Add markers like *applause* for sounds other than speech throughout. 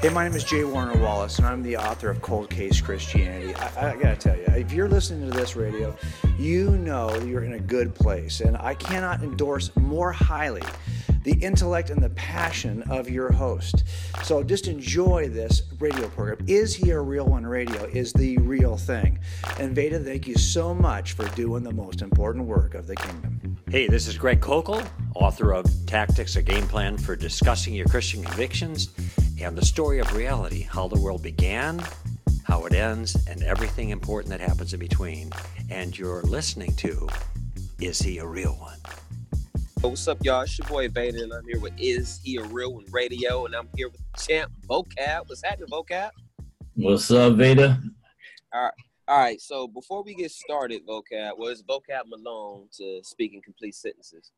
Hey, my name is J. Warner Wallace, and I'm the author of Cold Case Christianity. I, I, gotta tell you, if you're listening to this radio, you know you're in a good place, and I cannot endorse more highly the intellect and the passion of your host. So just enjoy this radio program. Is He a Real One Radio is the real thing. And Veda, thank you so much for doing the most important work of the kingdom. Hey, this is Greg Koukl, author of Tactics, a Game Plan for Discussing Your Christian Convictions and the story of reality, how the world began, how it ends, and everything important that happens in between. And you're listening to Is He a Real One? What's up, y'all? It's your boy Vader, and I'm here with Is He a Real One Radio, and I'm here with Champ Vocab. What's happening, Vocab? What's up, Vader? All right. All right, so before we get started, vocab, well, it's vocab Malone to speak in complete sentences,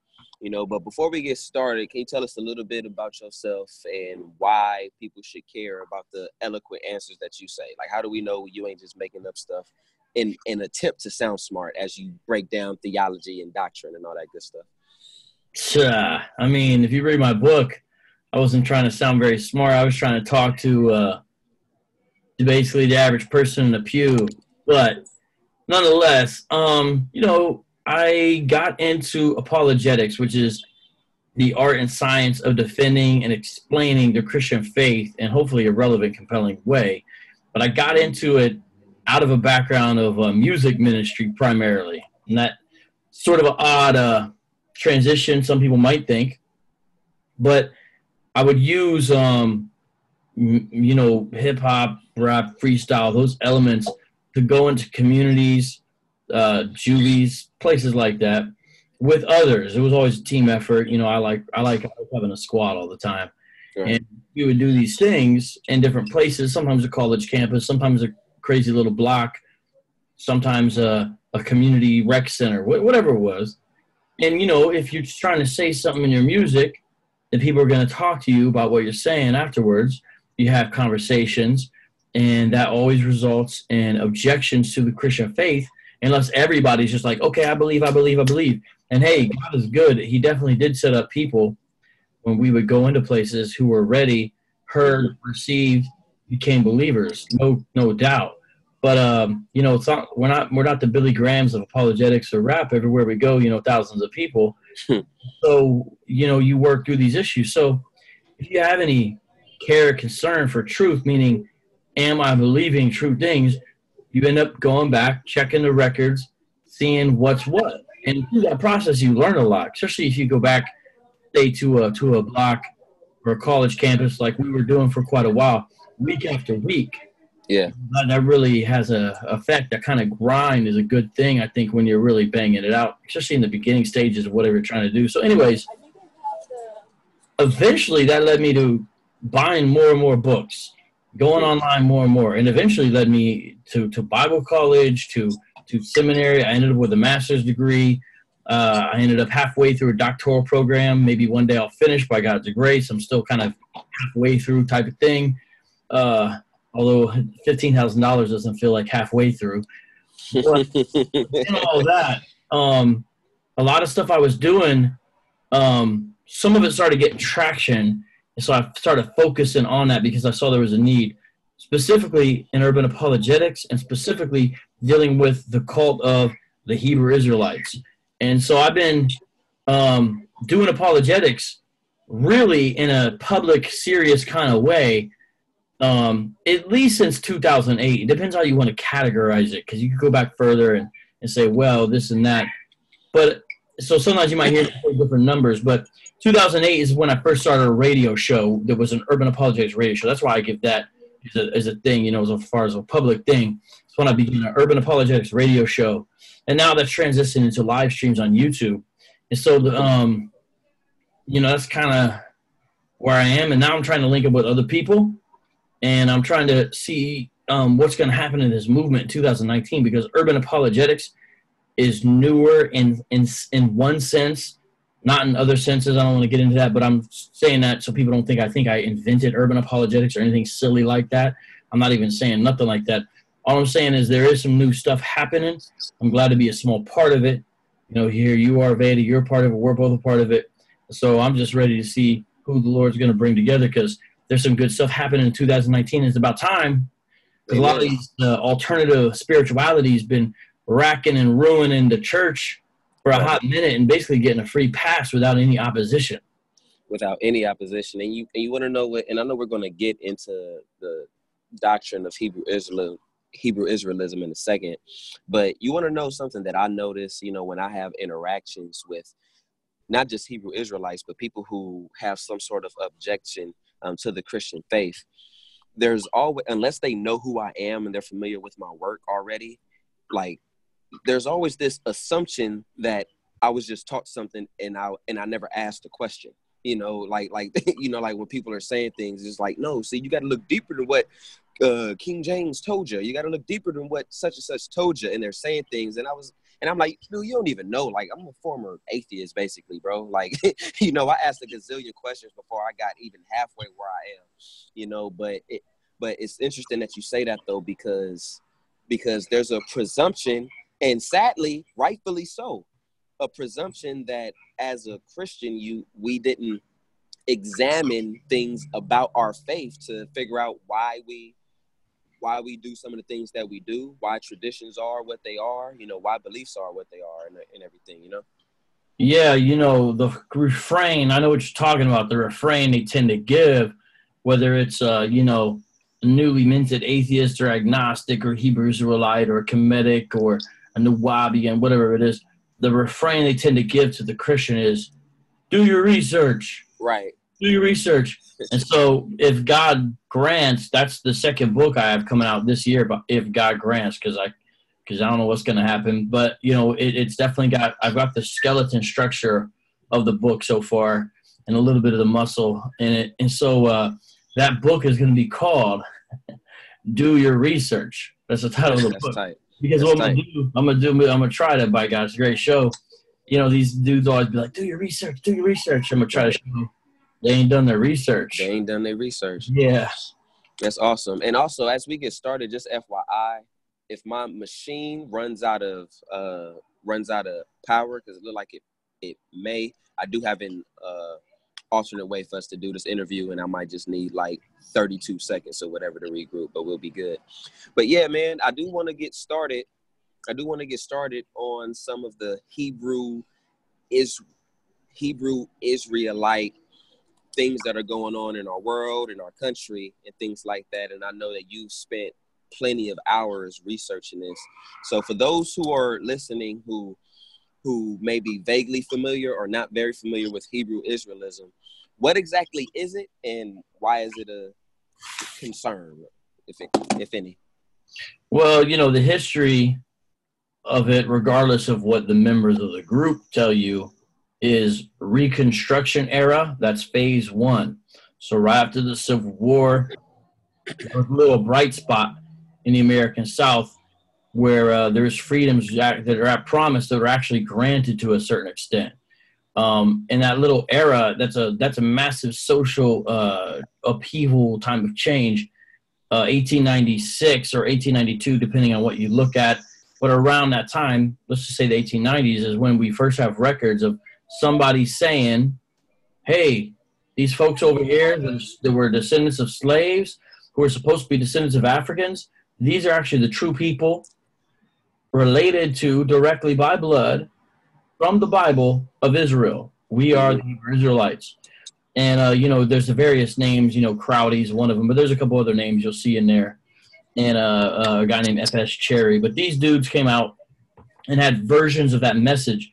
you know. But before we get started, can you tell us a little bit about yourself and why people should care about the eloquent answers that you say? Like, how do we know you ain't just making up stuff in an attempt to sound smart as you break down theology and doctrine and all that good stuff? Sure. I mean, if you read my book, I wasn't trying to sound very smart. I was trying to talk to, uh, basically the average person in the pew but nonetheless, um, you know, I got into apologetics, which is the art and science of defending and explaining the Christian faith in hopefully a relevant, compelling way. But I got into it out of a background of uh, music ministry primarily, and that sort of an odd uh, transition. Some people might think, but I would use, um, m- you know, hip hop, rap, freestyle, those elements to go into communities, uh, juvies, places like that with others. It was always a team effort. You know, I like I like having a squad all the time, sure. and we would do these things in different places. Sometimes a college campus, sometimes a crazy little block, sometimes a, a community rec center, whatever it was. And you know, if you're trying to say something in your music, and people are going to talk to you about what you're saying afterwards. You have conversations and that always results in objections to the Christian faith unless everybody's just like, okay, I believe, I believe, I believe. And hey, God is good. He definitely did set up people when we would go into places who were ready, heard, received, became believers. No, no doubt. But um, you know, it's not we're not we're not the Billy Grahams of apologetics or rap. Everywhere we go, you know, thousands of people. Hmm. so you know, you work through these issues. So if you have any care, concern for truth, meaning am I believing true things? You end up going back, checking the records, seeing what's what. And through that process, you learn a lot, especially if you go back, say, to a, to a block or a college campus like we were doing for quite a while, week after week. Yeah. That, that really has a effect. That kind of grind is a good thing, I think, when you're really banging it out, especially in the beginning stages of whatever you're trying to do. So, anyways, eventually that led me to buying more and more books going online more and more, and eventually led me to, to Bible college, to to seminary. I ended up with a master's degree. Uh, I ended up halfway through a doctoral program. Maybe one day I'll finish by God's grace. I'm still kind of halfway through type of thing. Uh, although fifteen thousand dollars doesn't feel like halfway through. But, all that, um, a lot of stuff I was doing, um, some of it started getting traction, and so I started focusing on that because I saw there was a need, specifically in urban apologetics and specifically dealing with the cult of the Hebrew Israelites. And so I've been um, doing apologetics really in a public, serious kind of way, um, at least since 2008. It depends how you want to categorize it because you could go back further and, and say, well, this and that. But so sometimes you might hear different numbers, but 2008 is when I first started a radio show. There was an urban apologetics radio show. That's why I give that as a, as a thing, you know, as far as a public thing. It's when I began an urban apologetics radio show, and now that's transitioned into live streams on YouTube. And so, the, um, you know, that's kind of where I am. And now I'm trying to link up with other people, and I'm trying to see um, what's going to happen in this movement in 2019 because urban apologetics is newer in in in one sense not in other senses. I don't want to get into that, but I'm saying that so people don't think I think I invented urban apologetics or anything silly like that. I'm not even saying nothing like that. All I'm saying is there is some new stuff happening. I'm glad to be a small part of it. You know, here you are, Veda, you're part of it. We're both a part of it. So I'm just ready to see who the Lord's going to bring together because there's some good stuff happening in 2019. It's about time because a lot of these uh, alternative spirituality has been racking and ruining the church for a hot minute and basically getting a free pass without any opposition. Without any opposition, and you and you want to know what? And I know we're going to get into the doctrine of Hebrew Israel, Hebrew Israelism in a second, but you want to know something that I notice. You know, when I have interactions with not just Hebrew Israelites, but people who have some sort of objection um, to the Christian faith. There's always, unless they know who I am and they're familiar with my work already, like there's always this assumption that I was just taught something and I and I never asked a question. You know, like like *laughs* you know, like when people are saying things, it's like, no, see, you got to look deeper than what uh, King James told you. You got to look deeper than what such and such told you. And they're saying things, and I was and I'm like, dude, you don't even know. Like, I'm a former atheist, basically, bro. *laughs* Like, you know, I asked a gazillion questions before I got even halfway where I am. You know, but it, but it's interesting that you say that though, because because there's a presumption, and sadly, rightfully so, a presumption that as a Christian, you we didn't examine things about our faith to figure out why we why we do some of the things that we do, why traditions are what they are, you know, why beliefs are what they are, and, and everything, you know. Yeah, you know the refrain. I know what you're talking about. The refrain they tend to give, whether it's uh, you know, newly minted atheist or agnostic or Hebrew Israelite or Kemetic or a and whatever it is, the refrain they tend to give to the Christian is, "Do your research." Right. Do your research. And so, if God grants, that's the second book I have coming out this year. But if God grants, because I, because I don't know what's going to happen, but you know, it, it's definitely got. I've got the skeleton structure of the book so far, and a little bit of the muscle in it. And so, uh, that book is going to be called *laughs* "Do Your Research." That's the title of the book. tight. Because That's what I'm gonna do, I'm gonna do, I'm gonna try that. By God, it's a great show. You know, these dudes always be like, "Do your research, do your research." I'm gonna try to show them they ain't done their research. They ain't done their research. Yeah. That's awesome. And also, as we get started, just FYI, if my machine runs out of uh runs out of power, because it look like it it may, I do have an uh alternate way for us to do this interview, and I might just need like 32 seconds or whatever to regroup, but we'll be good. But yeah, man, I do want to get started. I do want to get started on some of the Hebrew is Hebrew Israelite things that are going on in our world, in our country, and things like that. And I know that you've spent plenty of hours researching this. So for those who are listening who who may be vaguely familiar or not very familiar with Hebrew Israelism, what exactly is it and why is it a concern, if it, if any? Well, you know, the history of it, regardless of what the members of the group tell you, is Reconstruction era. That's phase one. So right after the Civil War, a little bright spot in the American South where uh, there's freedoms that are promised that are actually granted to a certain extent. Um, in that little era, that's a that's a massive social uh, upheaval time of change. Uh, 1896 or 1892, depending on what you look at. But around that time, let's just say the 1890s, is when we first have records of somebody saying, hey, these folks over here that were descendants of slaves who are supposed to be descendants of Africans, these are actually the true people related to directly by blood from the Bible of Israel. We are the Israelites. And, uh, you know, there's the various names, you know, Crowdy's one of them, but there's a couple other names you'll see in there. And uh, uh, a guy named F.S. Cherry. But these dudes came out and had versions of that message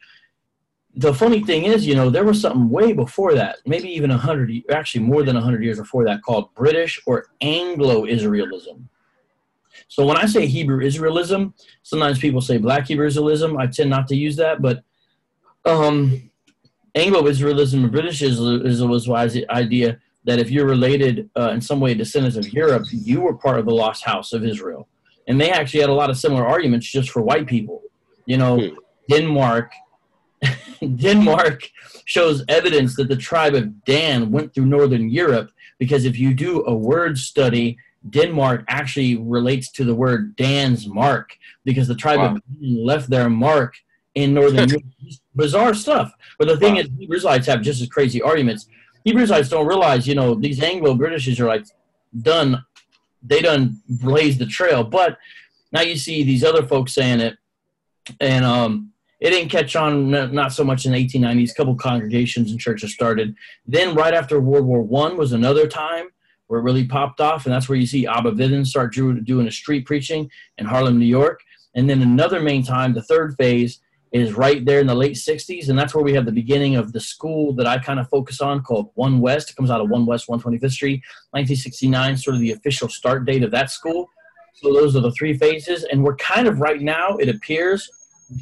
the funny thing is, you know, there was something way before that, maybe even a hundred, actually more than a hundred years before that, called British or Anglo-Israelism. So when I say Hebrew Israelism, sometimes people say Black Hebrew Israelism. I tend not to use that, but um, Anglo-Israelism and British Israelism was the idea that if you're related uh, in some way to descendants of Europe, you were part of the lost house of Israel. And they actually had a lot of similar arguments just for white people. You know, hmm. Denmark *laughs* Denmark shows evidence that the tribe of Dan went through northern Europe because if you do a word study, Denmark actually relates to the word Dan's mark because the tribe wow. of Dan left their mark in northern *laughs* Europe. Bizarre stuff. But the thing wow. is, Israelites have just as crazy arguments. Hebrew Israelites don't realize, you know, these Anglo Britishes are like done, they done blazed the trail. But now you see these other folks saying it, and um, it didn't catch on not so much in the 1890s. A couple congregations and churches started. Then right after World War One was another time where it really popped off, and that's where you see Abba Bivens start doing a street preaching in Harlem, New York. And then another main time, the third phase, is right there in the late 60s, and that's where we have the beginning of the school that I kind of focus on called One West. It comes out of One West, 125th Street, 1969, sort of the official start date of that school. So those are the three phases, and we're kind of right now, it appears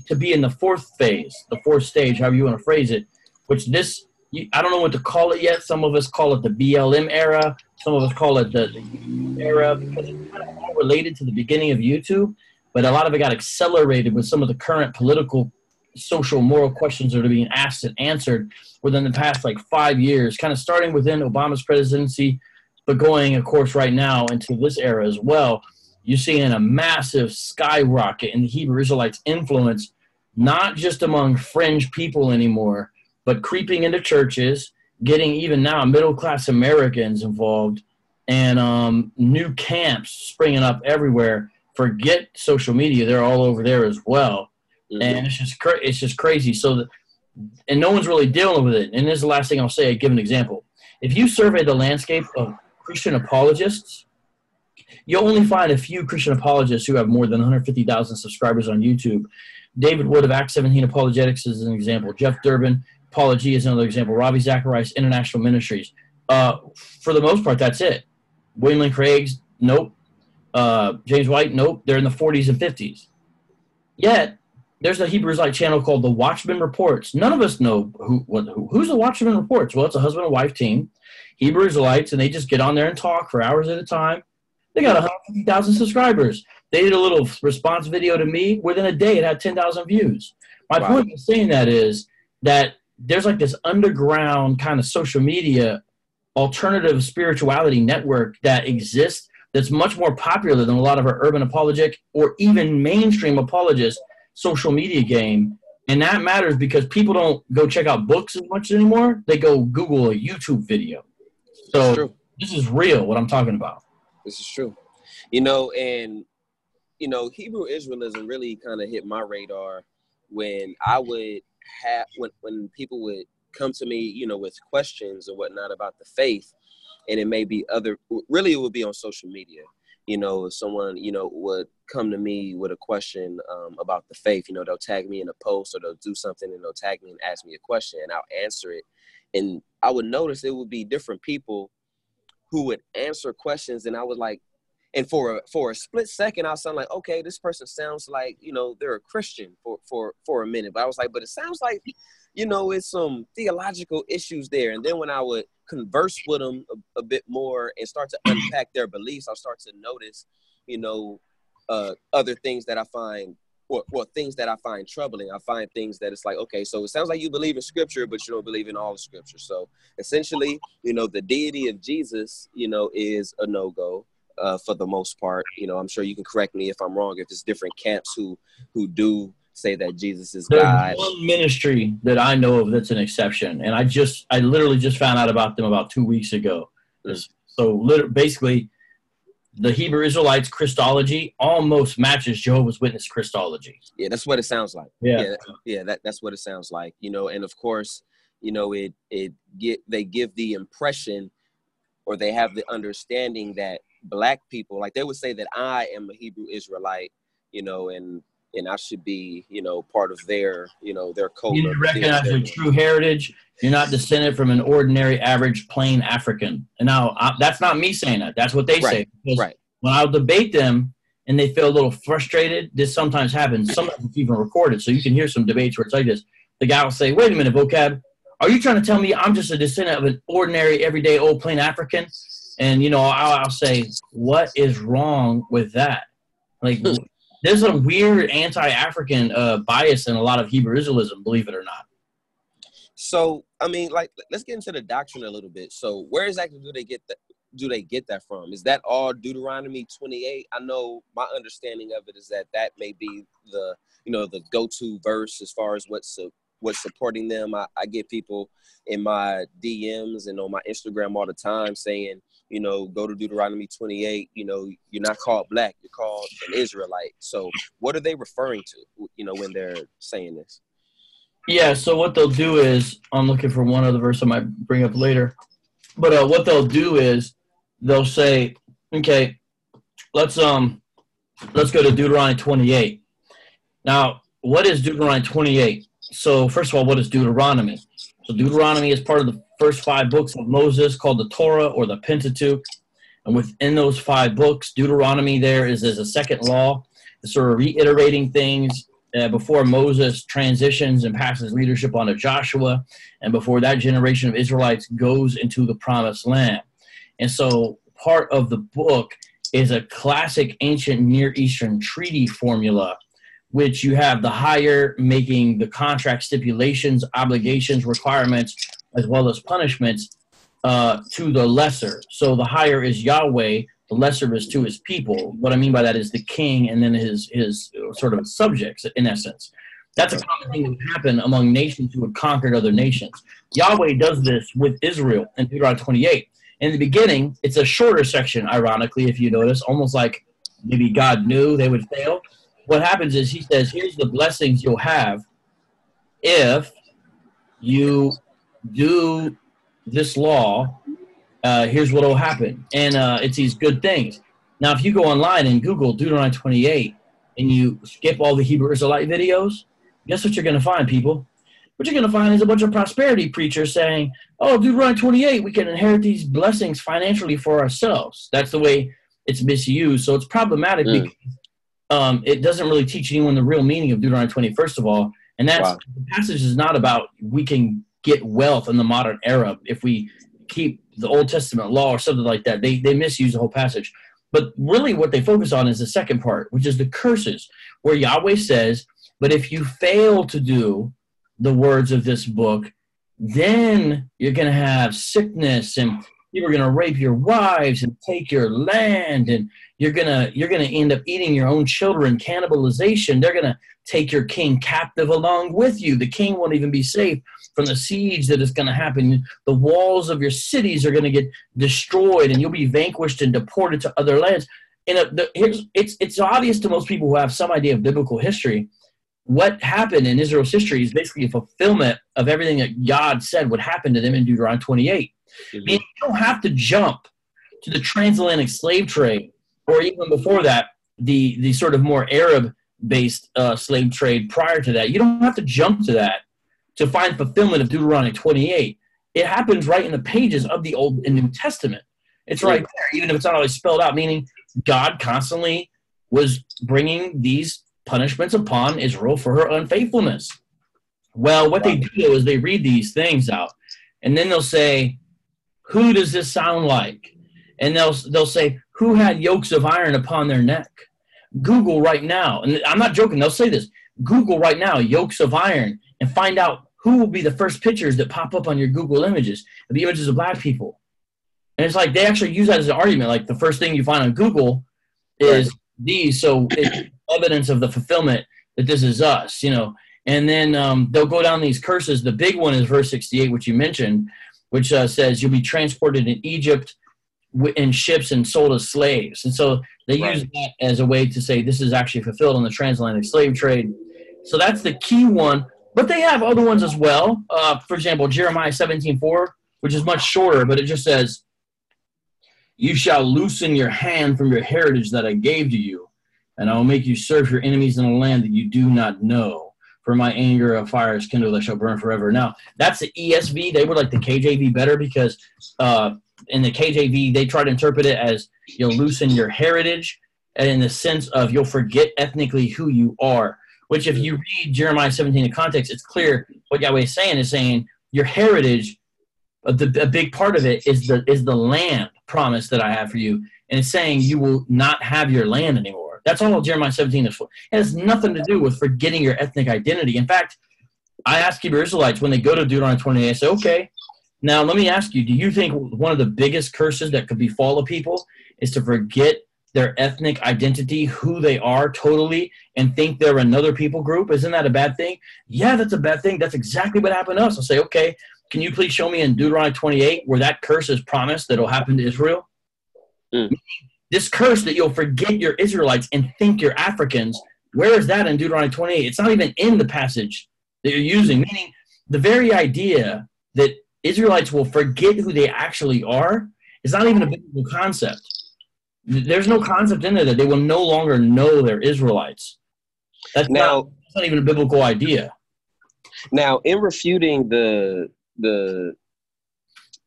to be in the fourth phase, the fourth stage, however you want to phrase it, which this, I don't know what to call it yet. Some of us call it the BLM era, some of us call it the, the era, because it's kind of all related to the beginning of YouTube but a lot of it got accelerated with some of the current political social moral questions that are being asked and answered within the past like five years, kind of starting within Obama's presidency, but going, of course, right now into this era as well. You're seeing a massive skyrocket in the Hebrew Israelites' influence, not just among fringe people anymore, but creeping into churches, getting even now middle class Americans involved, and um, new camps springing up everywhere. Forget social media; they're all over there as well Mm-hmm. And it's just cra- it's just crazy. So, and no one's really dealing with it. And this is the last thing I'll say. I give an example. If you survey the landscape of Christian apologists, you'll only find a few Christian apologists who have more than 150,000 subscribers on YouTube. David Wood of Acts 17 Apologetics is an example. Jeff Durbin, Apologia is another example. Ravi Zacharias, International Ministries. Uh, for the most part, that's it. William Lane Craig's, nope. Uh, James White, nope. They're in the 40s and 50s. Yet, there's a Hebrew Israelite channel called the Watchman Reports. None of us know who, who who's the Watchman Reports. Well, it's a husband and wife team, Hebrews Israelites, and they just get on there and talk for hours at a time. They got 150,000 subscribers. They did a little response video to me. Within a day, it had 10,000 views. My wow. point in saying that is that there's like this underground kind of social media alternative spirituality network that exists that's much more popular than a lot of our urban apologetic or even mainstream apologists social media game. And that matters because people don't go check out books as much anymore. They go Google a YouTube video. So this is real, what I'm talking about. This is true. You know, and, you know, Hebrew Israelism really kind of hit my radar when I would have, when, when people would come to me, you know, with questions or whatnot about the faith. And it may be other, really, it would be on social media you know, someone, you know, would come to me with a question um, about the faith, you know, they'll tag me in a post or they'll do something and they'll tag me and ask me a question and I'll answer it. And I would notice it would be different people who would answer questions and I was like, and for a, for a split second, I sound like, okay, this person sounds like, you know, they're a Christian for, for, for a minute. But I was like, but it sounds like, you know, it's some theological issues there. And then when I would converse with them a, a, bit more and start to unpack their beliefs, I'll start to notice, you know, uh, other things that I find, or, or things that I find troubling. I find things that it's like, okay, so it sounds like you believe in scripture, but you don't believe in all the scripture. So essentially, you know, the deity of Jesus, you know, is a no go. Uh, for the most part, you know, I'm sure you can correct me if I'm wrong. If it's different camps who who do say that Jesus is There's God. One ministry that I know of that's an exception, and I just I literally just found out about them about two weeks ago. So literally, basically, the Hebrew Israelites Christology almost matches Jehovah's Witness Christology. Yeah, that's what it sounds like. Yeah, yeah, yeah that, that's what it sounds like. You know, and of course, you know, it it get they give the impression, or they have the understanding that black people, like they would say that I am a Hebrew Israelite, you know, and and I should be, you know, part of their, you know, their code. You need to recognize your true heritage. You're not descended from an ordinary, average, plain African. And now I, that's not me saying that. That's what they right. say. right. When I'll debate them and they feel a little frustrated, this sometimes happens. Sometimes it's even recorded, so you can hear some debates where it's like this. The guy will say, "Wait a minute, vocab. Are you trying to tell me I'm just a descendant of an ordinary, everyday, old, plain African?" And you know, I'll, I'll say, "What is wrong with that?" Like *laughs* there's a weird anti-African uh, bias in a lot of Hebrew Israelism, believe it or not. So, I mean, like, let's get into the doctrine a little bit. So, where exactly do they get that? Do they get that from? Is that all Deuteronomy 28? I know my understanding of it is that that may be the, you know, the go-to verse as far as what's what's supporting them. I, I get people in my DMs and on my Instagram all the time saying, you know, go to Deuteronomy 28. You know, you're not called black, you're called an Israelite. So, what are they referring to, you know, when they're saying this? Yeah, so what they'll do is, I'm looking for one other verse I might bring up later. But uh, what they'll do is, they'll say, okay, let's um, let's go to Deuteronomy 28. Now, what is Deuteronomy 28? So, first of all, what is Deuteronomy? So, Deuteronomy is part of the first five books of Moses called the Torah or the Pentateuch. And within those five books, Deuteronomy there is as a second law, sort of reiterating things uh, before Moses transitions and passes leadership on to Joshua, and before that generation of Israelites goes into the promised land. And so, part of the book is a classic ancient Near Eastern treaty formula which you have the higher making the contract stipulations, obligations, requirements, as well as punishments uh, to the lesser. So the higher is Yahweh, the lesser is to his people. What I mean by that is the king and then his his sort of subjects, in essence. That's a common thing that would happen among nations who had conquered other nations. Yahweh does this with Israel in Deuteronomy 28. In the beginning, it's a shorter section, ironically, if you notice, almost like maybe God knew they would fail what happens is he says, here's the blessings you'll have if you do this law. Uh, here's what will happen. And uh, it's these good things. Now, if you go online and Google Deuteronomy 28 and you skip all the Hebrew Israelite videos, guess what you're going to find, people? What you're going to find is a bunch of prosperity preachers saying, oh, Deuteronomy 28, we can inherit these blessings financially for ourselves. That's the way it's misused. So it's problematic mm. because um, it doesn't really teach anyone the real meaning of Deuteronomy 20, first of all. And that's wow. the passage is not about we can get wealth in the modern era if we keep the Old Testament law or something like that. They, they misuse the whole passage. But really, what they focus on is the second part, which is the curses, where Yahweh says, But if you fail to do the words of this book, then you're going to have sickness and people are going to rape your wives and take your land and you're gonna you're gonna end up eating your own children. Cannibalization they're gonna take your king captive along with you. The king won't even be safe from the siege that is going to happen. The walls of your cities are going to get destroyed and you'll be vanquished and deported to other lands. And it's it's obvious to most people who have some idea of biblical history. What happened in Israel's history is basically a fulfillment of everything that God said would happen to them in Deuteronomy 28. Mm-hmm. you don't have to jump to the transatlantic slave trade or even before that, the the sort of more Arab based uh, slave trade prior to that. You don't have to jump to that to find fulfillment of Deuteronomy 28. It happens right in the pages of the Old and New Testament. It's right there, even if it's not always spelled out. Meaning, God constantly was bringing these punishments upon Israel for her unfaithfulness. Well, what they do is they read these things out, and then they'll say, "Who does this sound like?" And they'll they'll say, who had yokes of iron upon their neck. Google right now, and I'm not joking, they'll say this Google right now, yokes of iron, and find out who will be the first pictures that pop up on your Google images, the images of black people. And it's like they actually use that as an argument. Like the first thing you find on Google is these, so it's evidence of the fulfillment that this is us, you know. And then um, they'll go down these curses. The big one is verse 68, which you mentioned, which uh, says, You'll be transported in Egypt in ships and sold as slaves. And so they right. use that as a way to say this is actually fulfilled in the transatlantic slave trade. So that's the key one. But they have other ones as well. Uh, for example, Jeremiah 17:4, which is much shorter, but it just says, "You shall loosen your hand from your heritage that I gave to you, and I will make you serve your enemies in a land that you do not know. For my anger of fire is kindled that shall burn forever." Now that's the ESV. They were like the KJV better because uh, in the KJV, they try to interpret it as you'll loosen your heritage, and in the sense of you'll forget ethnically who you are. Which, if you read Jeremiah 17 in context, it's clear what Yahweh is saying is saying your heritage. Uh, the, a big part of it is the is the land promise that I have for you, and it's saying you will not have your land anymore. That's all Jeremiah 17 is for. It has nothing to do with forgetting your ethnic identity. In fact, I ask Hebrew Israelites when they go to Deuteronomy 28, I say, okay, now, let me ask you: Do you think one of the biggest curses that could befall a people is to forget their ethnic identity, who they are totally, and think they're another people group? Isn't that a bad thing? Yeah, that's a bad thing. That's exactly what happened to us. I'll say, okay, can you please show me in Deuteronomy 28 where that curse is promised that it'll happen to Israel? Mm. This curse that you'll forget your Israelites and think you're Africans. Where is that in Deuteronomy 28? It's not even in the passage that you're using, meaning the very idea that Israelites will forget who they actually are is not even a biblical concept. There's no concept in there that they will no longer know they're Israelites. That's, Now- not, that's not even a biblical idea. Now, in refuting the the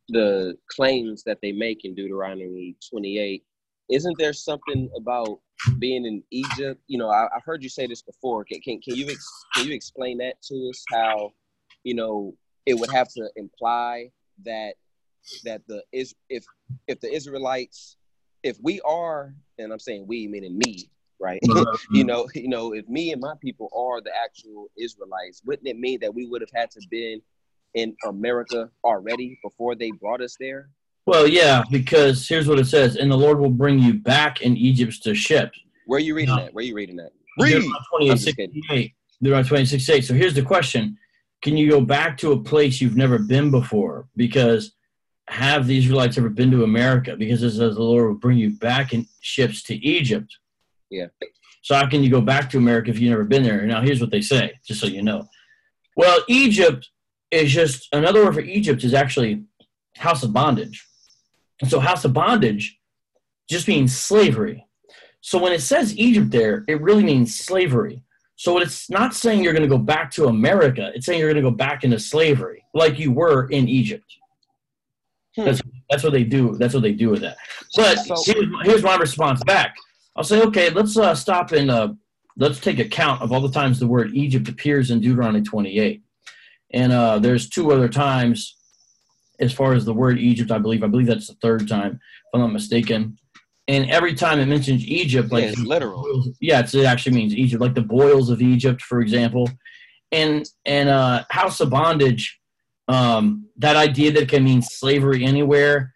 the claims that they make in Deuteronomy 28, isn't there something about being in Egypt? You know, I, I've heard you say this before. Can can, can you ex, can you explain that to us? How you know it would have to imply that that the is if if the Israelites if we are and I'm saying we meaning me right mm-hmm. *laughs* you know you know if me and my people are the actual israelites wouldn't it mean that we would have had to been in america already before they brought us there Well, yeah, because here's what it says: "And the Lord will bring you back in Egypt to ships." where are you reading No. that where are you reading that read Deuteronomy I'm 28, just kidding. 68. Deuteronomy 26, 8. So here's the question: Can you go back to a place you've never been before? Because have the Israelites ever been to America? Because it says the Lord will bring you back in ships to Egypt. Yeah. So how can you go back to America if you've never been there? Now here's what they say, just so you know. Well, Egypt is just another word for Egypt is actually house of bondage. And so house of bondage just means slavery. So when it says Egypt there, it really means slavery. So it's not saying you're going to go back to America. It's saying you're going to go back into slavery, like you were in Egypt. Hmm. That's that's what they do. That's what they do with that. But So- here's, here's my response back. I'll say, okay, let's uh, stop and uh, let's take account of all the times the word Egypt appears in Deuteronomy 28. And uh, there's two other times, as far as the word Egypt, I believe. I believe that's the third time, if I'm not mistaken. And every time it mentions Egypt, like yeah, it's literal yeah, it's, it actually means Egypt, like the boils of Egypt, for example, and and uh, house of bondage. Um, that idea that it can mean slavery anywhere,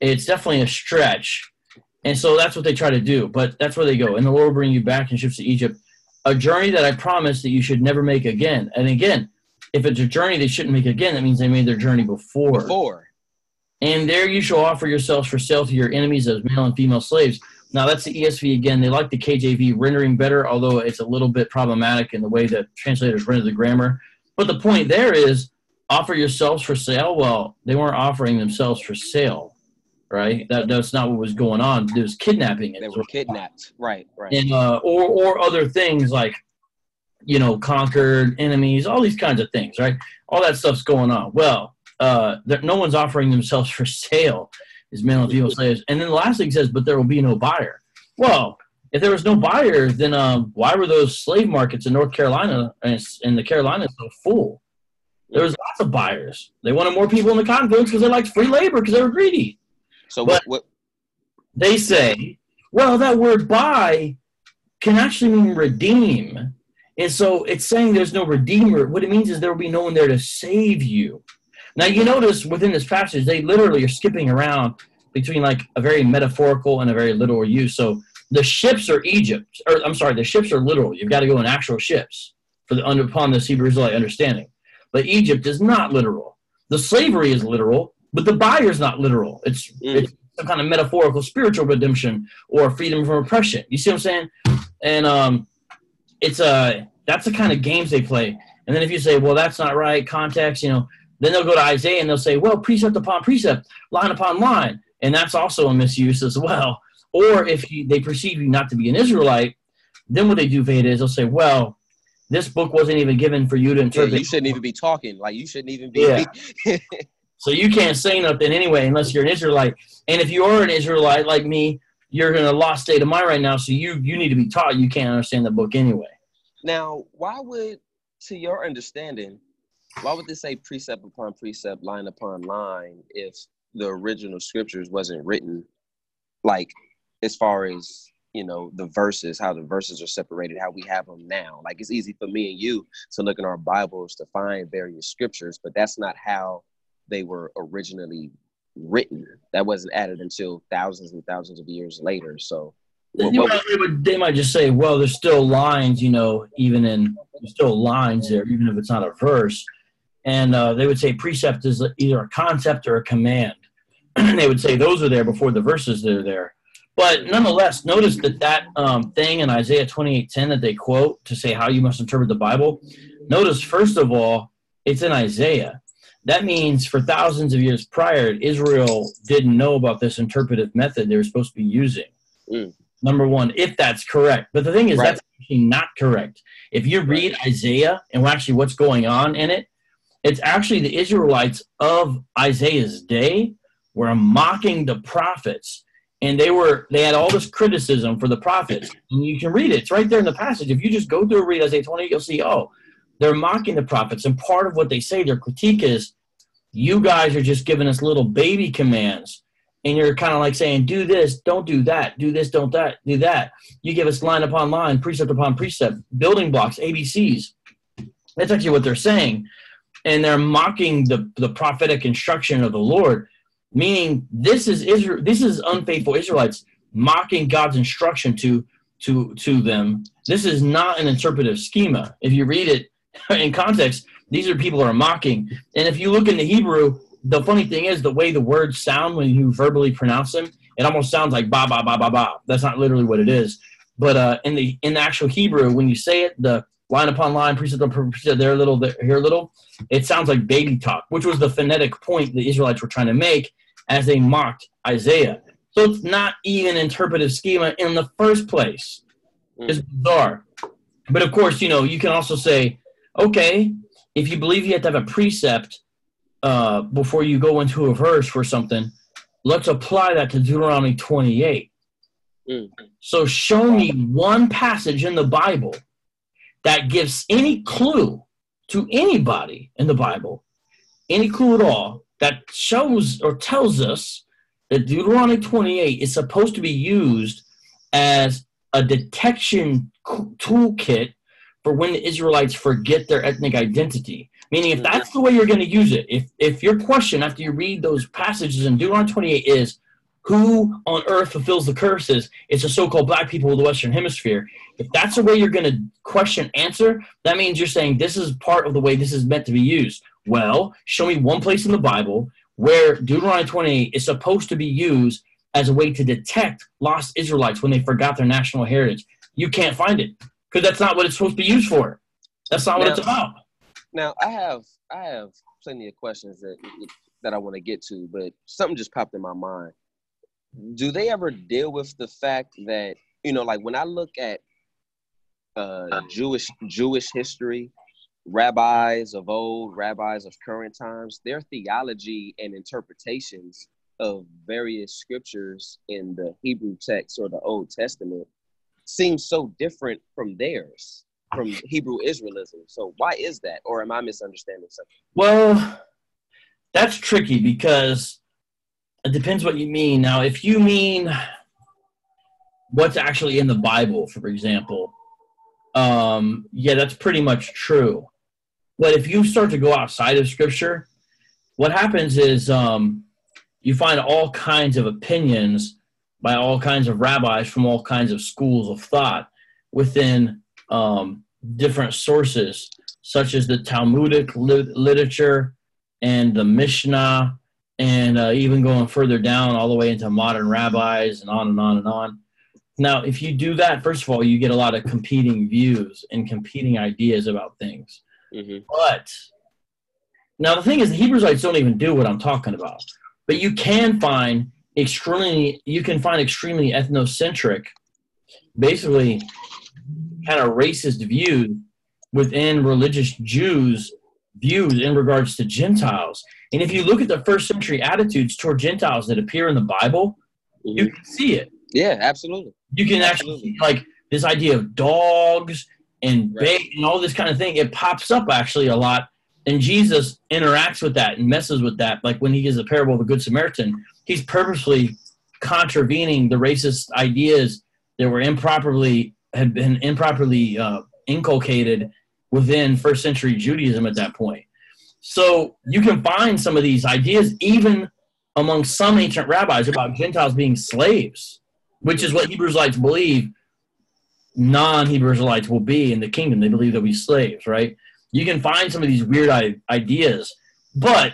it's definitely a stretch, and so that's what they try to do. But that's where they go, and the Lord will bring you back in ships to Egypt, a journey that I promise that you should never make again. And again, if it's a journey they shouldn't make again, that means they made their journey before. before And there you shall offer yourselves for sale to your enemies as male and female slaves. Now that's the ESV again. They like the KJV rendering better, although it's a little bit problematic in the way that translators render the grammar. But the point there is offer yourselves for sale. Well, they weren't offering themselves for sale, right? That that's not what was going on. There was kidnapping. they were kidnapped right right and uh, or or other things like you know conquered enemies, all these kinds of things, right? All that stuff's going on. Well, uh, no one's offering themselves *laughs* for sale is male and female slaves. And then the last thing says, but there will be no buyer. Well, if there was no buyer, then um, why were those slave markets in North Carolina and in the Carolinas so full? There was lots of buyers. They wanted more people in the cotton fields because they liked free labor because they were greedy so but- what, what they say, well, that word buy can actually mean redeem. And so it's saying there's no redeemer. What it means is there will be no one there to save you. Now, you notice within this passage, they literally are skipping around between like a very metaphorical and a very literal use. So the ships are Egypt, or I'm sorry, the ships are literal. You've got to go in actual ships for the under upon this Hebrew Israelite understanding. But Egypt is not literal. The slavery is literal, but the buyer is not literal. It's Mm. it's some kind of metaphorical spiritual redemption or freedom from oppression. You see what I'm saying? And um, it's a that's the kind of games they play. And then if you say, well, that's not right, context, you know, then they'll go to Isaiah and they'll say, well, precept upon precept, line upon line, and that's also a misuse as well. Or if you, they perceive you not to be an Israelite, then what they do, Veda, is they'll say, well, this book wasn't even given for you to yeah, interpret. you shouldn't even be talking like you shouldn't even be Yeah. *laughs* So you can't say nothing anyway unless you're an Israelite. And if you are an Israelite like me, you're in a lost state of mind right now. So you you need to be taught. You can't understand the book anyway. Now, why would, to your understanding, why would they say precept upon precept, line upon line, if the original scriptures wasn't written, like, as far as you know, the verses, how the verses are separated, how we have them now? Like, it's easy for me and you to look in our Bibles to find various scriptures, but that's not how they were originally written. That wasn't added until thousands and thousands of years later. So, You might- they, would, they might just say, well, there's still lines, you know, even in there's still lines there, even if it's not a verse. And uh, they would say precept is either a concept or a command. *clears throat* they would say those are there before the verses that are there. But nonetheless, notice that that um, thing in Isaiah 28:10 that they quote to say how you must interpret the Bible. Notice first of all, it's in Isaiah. That means for thousands of years prior, Israel didn't know about this interpretive method they were supposed to be using. Mm. Number one, if that's correct. But the thing is, Right. that's actually not correct. If you read Isaiah and actually what's going on in it, it's actually the Israelites of Isaiah's day were mocking the prophets. And they were they had all this criticism for the prophets. And you can read it. It's right there in the passage. If you just go through and read Isaiah 20, you'll see, oh, they're mocking the prophets. And part of what they say, their critique is, you guys are just giving us little baby commands. And you're kind of like saying, do this, don't do that, do this, don't that, do that. You give us line upon line, precept upon precept, building blocks, ABCs. That's actually what they're saying. And they're mocking the, the prophetic instruction of the Lord, meaning this is Israel, this is unfaithful Israelites mocking God's instruction to to to them. This is not an interpretive schema. If you read it *laughs* in context, these are people who are mocking. And if you look in the Hebrew, the funny thing is the way the words sound when you verbally pronounce them, it almost sounds like ba ba ba ba ba. That's not literally what it is. But uh, in the in the actual Hebrew, when you say it, the line upon line, precept upon precept, there a little, there here a little, it sounds like baby talk, which was the phonetic point the Israelites were trying to make as they mocked Isaiah. So it's not even interpretive schema in the first place. It's bizarre. But of course, you know, you can also say, okay, if you believe you have to have a precept uh, before you go into a verse for something, let's apply that to Deuteronomy 28. Mm. So show me one passage in the Bible that gives any clue to anybody in the Bible, any clue at all, that shows or tells us that Deuteronomy 28 is supposed to be used as a detection toolkit for when the Israelites forget their ethnic identity. Meaning, if that's the way you're going to use it, if, if your question after you read those passages in Deuteronomy 28 is, who on earth fulfills the curses? It's the so-called black people of the Western Hemisphere. If that's the way you're going to question answer, that means you're saying this is part of the way this is meant to be used. Well, show me one place in the Bible where Deuteronomy 28 is supposed to be used as a way to detect lost Israelites when they forgot their national heritage. You can't find it because that's not what it's supposed to be used for. That's not what it's about. Now I have I have plenty of questions that that I want to get to, but something just popped in my mind. Do they ever deal with the fact that you know, like when I look at uh, Jewish Jewish history, rabbis of old, rabbis of current times, their theology and interpretations of various scriptures in the Hebrew text or the Old Testament seems so different from theirs, from *sighs* Hebrew Israelism. So why is that? Or am I misunderstanding something? Well, that's tricky because it depends what you mean. Now, if you mean what's actually in the Bible, for example, um, yeah, that's pretty much true. But if you start to go outside of Scripture, what happens is um, you find all kinds of opinions by all kinds of rabbis from all kinds of schools of thought within um, different sources, such as the Talmudic lit- literature and the Mishnah, and uh, even going further down all the way into modern rabbis and on and on and on. Now, if you do that, first of all, you get a lot of competing views and competing ideas about things. Mm-hmm. But now the thing is, the Hebrewites don't even do what I'm talking about. But you can find extremely, you can find extremely ethnocentric, basically, kind of racist views within religious Jews' views in regards to Gentiles. And if you look at the first century attitudes toward Gentiles that appear in the Bible, you mm-hmm. can see it. Yeah, absolutely. You can actually Absolutely. see like this idea of dogs and Right. bait and all this kind of thing. It pops up actually a lot, and Jesus interacts with that and messes with that. Like when he gives the parable of the Good Samaritan, he's purposely contravening the racist ideas that were improperly had been improperly uh, inculcated within first century Judaism at that point. So you can find some of these ideas even among some ancient rabbis about Gentiles being slaves which is what Hebrew Israelites believe non-Hebrew Israelites will be in the kingdom. They believe they'll be slaves, right? You can find some of these weird ideas, but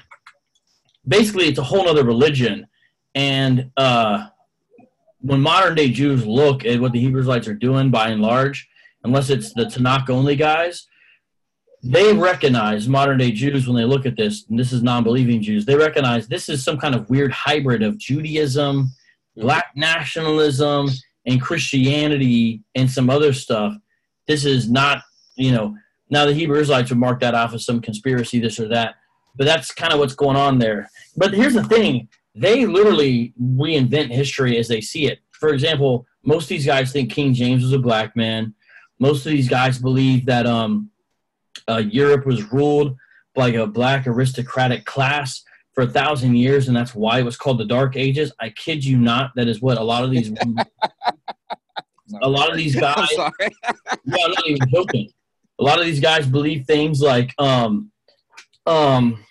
basically it's a whole other religion. And uh, when modern day Jews look at what the Hebrew Israelites are doing, by and large, unless it's the Tanakh only guys, they recognize modern day Jews when they look at this, and this is non believing Jews, they recognize this is some kind of weird hybrid of Judaism, black nationalism, and Christianity and some other stuff. This is not, you know, now the Hebrew Israelites would mark that off as some conspiracy, this or that, but that's kind of what's going on there. But here's the thing they literally reinvent history as they see it. For example, most of these guys think King James was a black man. Most of these guys believe that um, uh, Europe was ruled by a black aristocratic class for a thousand years, and that's why it was called the Dark Ages. I kid you not. That is what a lot of these, *laughs* a lot of these *laughs* guys. yeah, *laughs* I'm not even joking. A lot of these guys believe things like, um, um,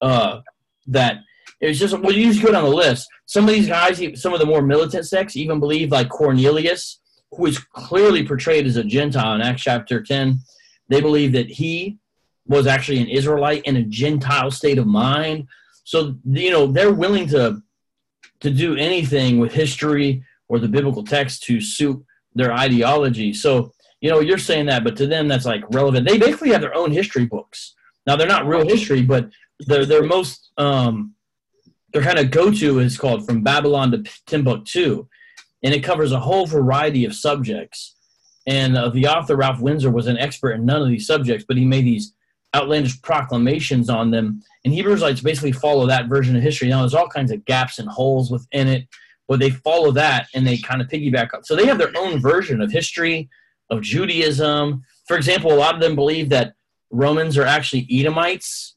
uh, that it's just well, you just go down the list. Some of these guys, some of the more militant sects, even believe like Cornelius, who is clearly portrayed as a Gentile in Acts chapter ten. They believe that he was actually an Israelite in a Gentile state of mind. So you know they're willing to to do anything with history or the biblical text to suit their ideology. So you know you're saying that, but to them that's like relevant. They basically have their own history books. Now they're not real history, but they're they're most um, their kind of go to is called From Babylon to Timbuktu, and it covers a whole variety of subjects. And uh, the author Ralph Windsor was an expert in none of these subjects, but he made these outlandish proclamations on them. And Hebrew Israelites basically follow that version of history. Now, there's all kinds of gaps and holes within it, but they follow that and they kind of piggyback up. So they have their own version of history, of Judaism. For example, a lot of them believe that Romans are actually Edomites.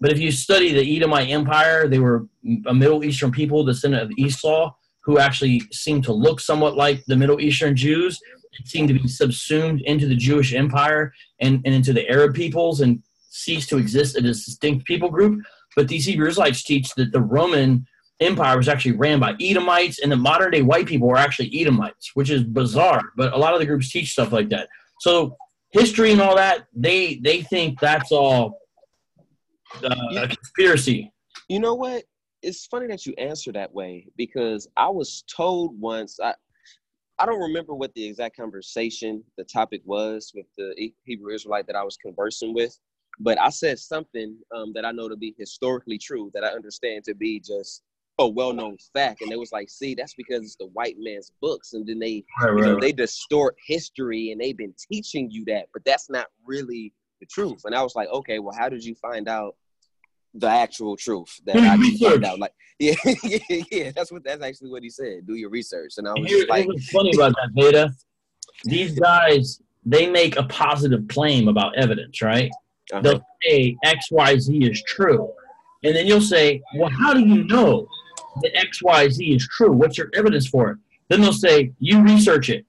But if you study the Edomite Empire, they were a Middle Eastern people, descendant of Esau, who actually seemed to look somewhat like the Middle Eastern Jews seemed to be subsumed into the Jewish empire and, and into the Arab peoples and ceased to exist as a distinct people group. But these Hebrew Israelites teach that the Roman Empire was actually ran by Edomites and the modern day white people were actually Edomites, which is bizarre. But a lot of the groups teach stuff like that. So history and all that, they they think that's all uh, a conspiracy. You know what? It's funny that you answer that way because I was told once. I, I don't remember what the exact conversation, the topic was with the Hebrew Israelite that I was conversing with, but I said something um, that I know to be historically true that I understand to be just a well-known fact, and it was like, see, that's because it's the white man's books, and then they, right, you know, right. they distort history, and they've been teaching you that, but that's not really the truth. And I was like, okay, well, how did you find out the actual truth that I can find out. Like, yeah, *laughs* yeah, yeah, that's what that's actually what he said. Do your research. And I was Here, like, what's funny about that, Beta? These guys they make a positive claim about evidence, right? Uh-huh. They'll say X, Y, Z is true, and then you'll say, "Well, how do you know that X, Y, Z is true? What's your evidence for it?" Then they'll say, "You research it."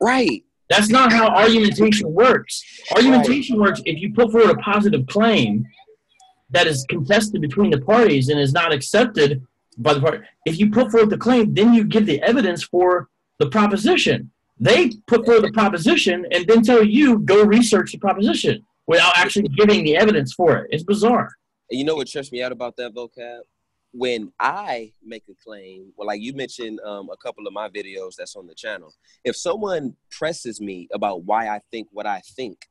Right. That's not how argumentation works. Argumentation right. works if you put forward a positive claim that is contested between the parties and is not accepted by the party. If you put forth the claim, then you give the evidence for the proposition. They put forth the proposition and then tell you go research the proposition without actually giving the evidence for it. It's bizarre. You know what trips me out about that vocab? When I make a claim, well, like you mentioned um, a couple of my videos that's on the channel. If someone presses me about why I think what I think,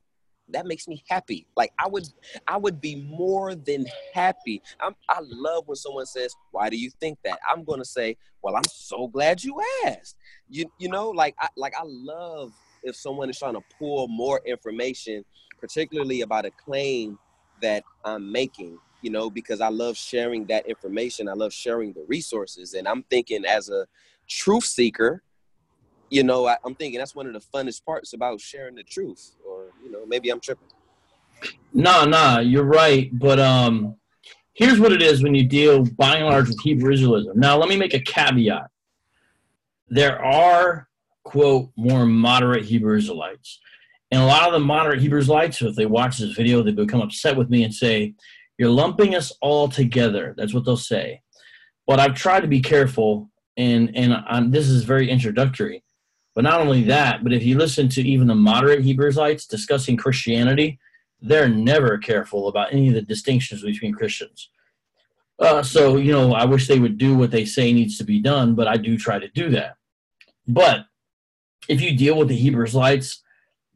that makes me happy. Like I would, I would be more than happy. I'm, I love when someone says, "Why do you think that?" I'm gonna say, "Well, I'm so glad you asked." You, you know, like I, like I love if someone is trying to pull more information, particularly about a claim that I'm making. You know, because I love sharing that information. I love sharing the resources, and I'm thinking as a truth seeker, you know, I, am thinking that's one of the funnest parts about sharing the truth. Or, you know, maybe I'm tripping. Nah, nah, you're right. But um, here's what it is when you deal by and large with Hebrew Israelism. Now, let me make a caveat. There are, quote, more moderate Hebrew Israelites. And a lot of the moderate Hebrew Israelites, if they watch this video, they become upset with me and say, You're lumping us all together. That's what they'll say. But I've tried to be careful and and I'm, this is very introductory. But not only that, but if you listen to even the moderate Hebrew Israelites discussing Christianity, they're never careful about any of the distinctions between Christians. Uh, so you know, I wish they would do what they say needs to be done, but I do try to do that. But if you deal with the Hebrew Israelites,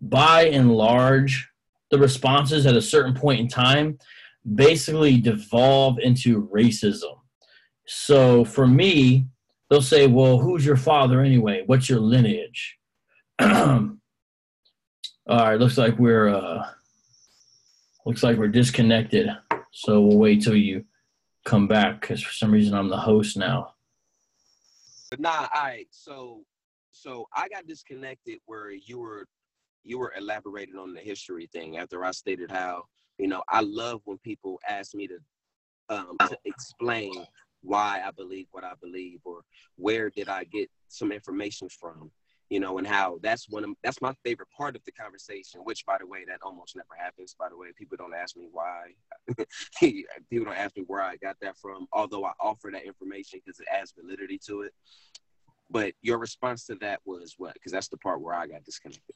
by and large, the responses at a certain point in time basically devolve into racism. So for me, they'll say, Well, who's your father anyway? What's your lineage? *clears throat* All right, looks like we're uh looks like we're disconnected. So we'll wait till you come back because for some reason I'm the host now. But nah, all right. So so I got disconnected where you were you were elaborating on the history thing after I stated how you know I love when people ask me to um, to explain why I believe what I believe or where did I get some information from you know and how that's one of that's my favorite part of the conversation which by the way that almost never happens by the way people don't ask me why *laughs* people don't ask me where I got that from although I offer that information because it adds validity to it but your response to that was what because that's the part where I got disconnected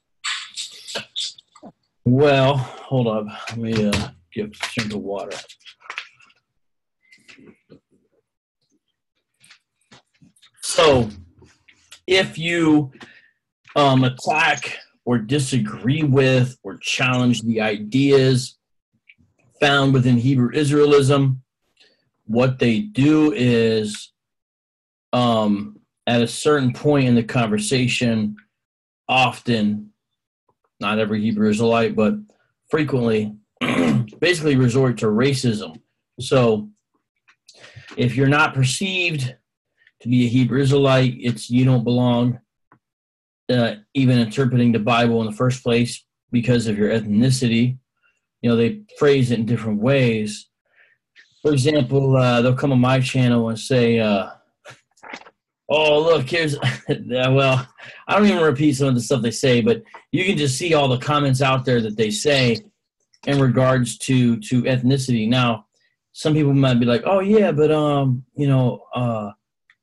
Well, hold up. Let me uh, get a drink of water. So, if you um, attack or disagree with or challenge the ideas found within Hebrew Israelism, what they do is um, at a certain point in the conversation, often not every Hebrew Israelite, but frequently, *clears throat* basically resort to racism. So, if you're not perceived to be a Hebrew Israelite, it's you don't belong. Uh, even interpreting the Bible in the first place because of your ethnicity, you know they phrase it in different ways. For example, uh, they'll come on my channel and say, uh, "Oh, look, here's *laughs* well." I don't even repeat some of the stuff they say, but you can just see all the comments out there that they say in regards to to ethnicity. Now, some people might be like, "Oh yeah, but um, you know, uh,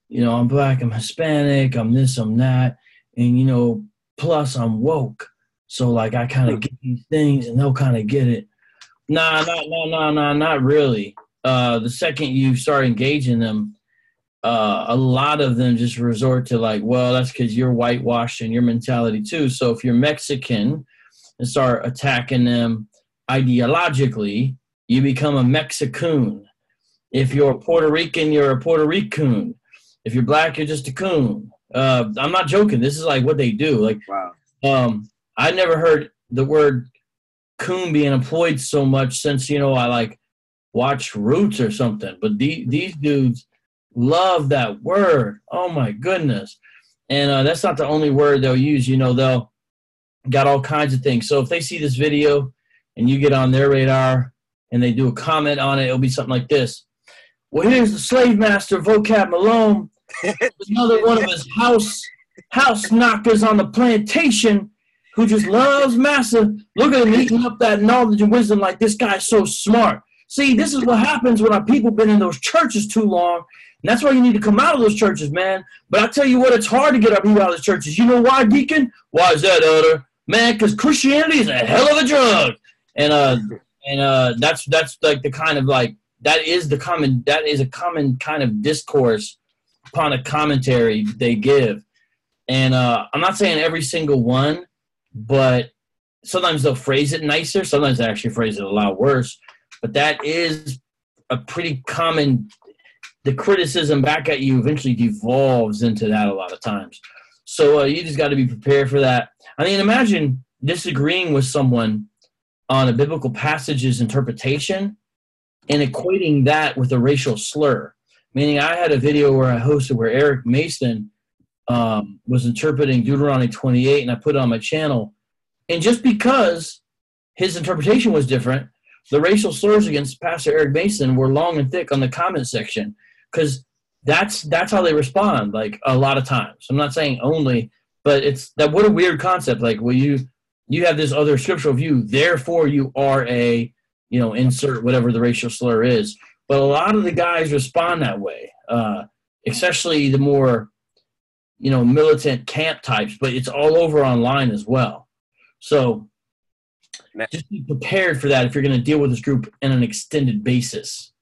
you know, I'm black, I'm Hispanic, I'm this, I'm that, and you know, plus I'm woke, so like I kind of get these things, and they'll kind of get it." Nah, nah, nah, nah, nah, not really. Uh, the second you start engaging them, uh, a lot of them just resort to like, well, that's because you're whitewashed and your mentality too. So if you're Mexican and start attacking them ideologically, you become a Mexicoon. If you're Puerto Rican, you're a Puerto Rican. If you're black, you're just a coon. Uh, I'm not joking. This is like what they do. Like, wow um, I never heard the word coon being employed so much since you know I like watch Roots or something. But the, these dudes love that word. Oh my goodness! And uh, that's not the only word they'll use. You know, they'll got all kinds of things. So if they see this video and you get on their radar and they do a comment on it, it'll be something like this. Well, here's the slave master, Vocab Malone, another one of his house house knockers on the plantation who just loves massa. Look at him eating up that knowledge and wisdom like this guy's so smart. See, this is what happens when our people been in those churches too long. And that's why you need to come out of those churches, man. But I tell you what, it's hard to get our people out of the churches. You know why, Deacon? Why is that, Elder? Man, because Christianity is a hell of a drug. And uh and uh that's that's like the kind of like that is the common that is a common kind of discourse upon a commentary they give. And uh I'm not saying every single one, but sometimes they'll phrase it nicer, sometimes they actually phrase it a lot worse. But that is a pretty common the criticism back at you eventually devolves into that a lot of times. So uh, you just got to be prepared for that. I mean, imagine disagreeing with someone on a biblical passage's interpretation and equating that with a racial slur. Meaning, I had a video where I hosted where Eric Mason um, was interpreting Deuteronomy 28, and I put it on my channel. And just because his interpretation was different, the racial slurs against Pastor Eric Mason were long and thick on the comment section because that's that's how they respond. Like a lot of times, I'm not saying only, but it's that what a weird concept. Like, well, you you have this other scriptural view, therefore you are a you know insert whatever the racial slur is. But a lot of the guys respond that way, uh, especially the more you know, militant camp types, but it's all over online as well. So Now- just be prepared for that if you're going to deal with this group on an extended basis.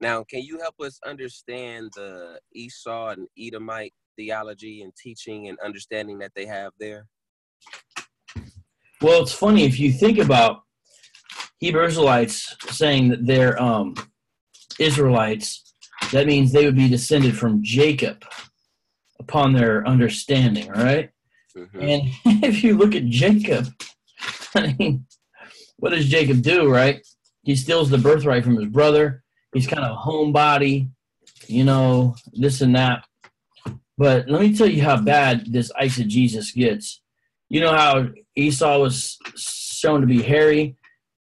Now, can you help us understand the Esau and Edomite theology and teaching and understanding that they have there? Well, it's funny if you think about Hebrew Israelites saying that they're um, Israelites, that means they would be descended from Jacob upon their understanding, all right? Mhm. And *laughs* if you look at Jacob, I mean, what does Jacob do, right? He steals the birthright from his brother. He's kind of a homebody, you know, this and that. But let me tell you how bad this eisegesis gets. You know how Esau was shown to be hairy,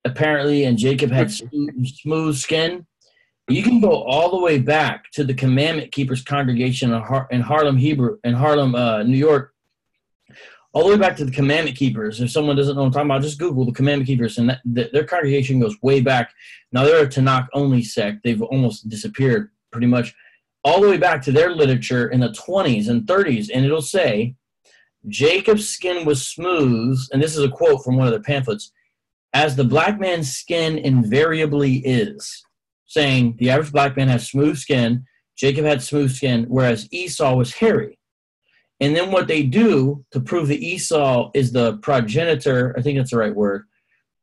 apparently, and Jacob had *laughs* smooth skin? You can go all the way back to the Commandment Keepers congregation in, Har- in Harlem, Hebrew, in Harlem, uh, New York, all the way back to the Commandment Keepers. If someone doesn't know what I'm talking about, just Google the Commandment Keepers, and that, th- their congregation goes way back. Now they're a Tanakh only sect; they've almost disappeared pretty much, all the way back to their literature in the 20s and 30s, and it'll say Jacob's skin was smooth, and this is a quote from one of their pamphlets, as the black man's skin invariably is, saying the average black man has smooth skin. Jacob had smooth skin, whereas Esau was hairy. And then what they do to prove that Esau is the progenitor, I think that's the right word,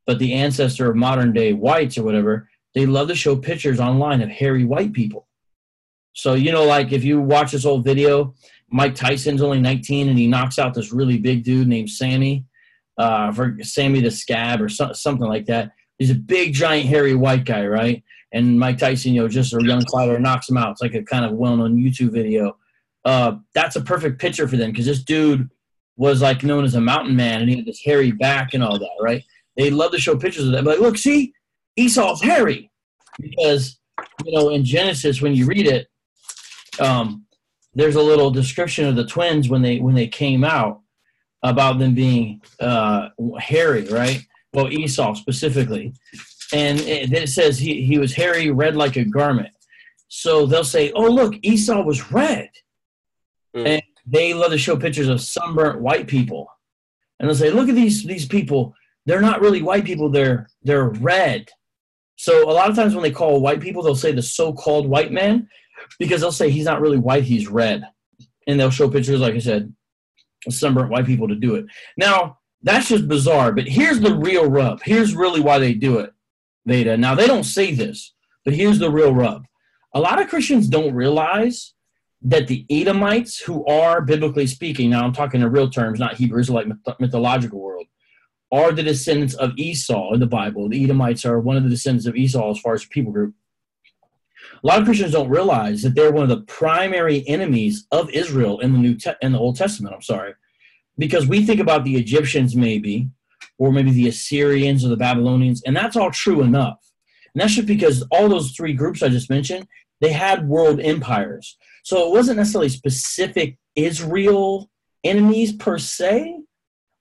but the ancestor of modern day whites or whatever, they love to show pictures online of hairy white people. So, you know, like if you watch this old video, Mike Tyson's only 19 and he knocks out this really big dude named Sammy, uh, for Sammy the Scab or so, something like that. He's a big, giant, hairy white guy, right? And Mike Tyson, you know, just a young fighter knocks him out. It's like a kind of well known YouTube video uh, that's a perfect picture for them because this dude was like known as a mountain man and he had this hairy back and all that, right? They love to show pictures of that. But like, look, see, Esau's hairy because you know in Genesis when you read it, um, there's a little description of the twins when they when they came out about them being uh, hairy, right? Well, Esau specifically, and it, then it says he he was hairy, red like a garment. So they'll say, "Oh, look, Esau was red." Hmm. and they love to show pictures of sunburnt white people. And they'll say look at these these people. They're not really white people. They're they're red. So a lot of times when they call white people they'll say the so-called white man because they'll say he's not really white he's red. And they'll show pictures like i said of sunburnt white people to do it. Now that's just bizarre but here's the real rub. Here's really why they do it veda now they don't say this but here's the real rub a lot of christians don't realize that the Edomites, who are biblically speaking, now I'm talking in real terms, not Hebrew Israelite myth- mythological world, are the descendants of Esau in the Bible. The Edomites are one of the descendants of Esau as far as people group. A lot of Christians don't realize that they're one of the primary enemies of Israel in the New Te- in the Old Testament. I'm sorry, because we think about the Egyptians maybe, or maybe the Assyrians or the Babylonians, and that's all true enough. And that's just because all those three groups I just mentioned, they had world empires. So it wasn't necessarily specific Israel enemies per se,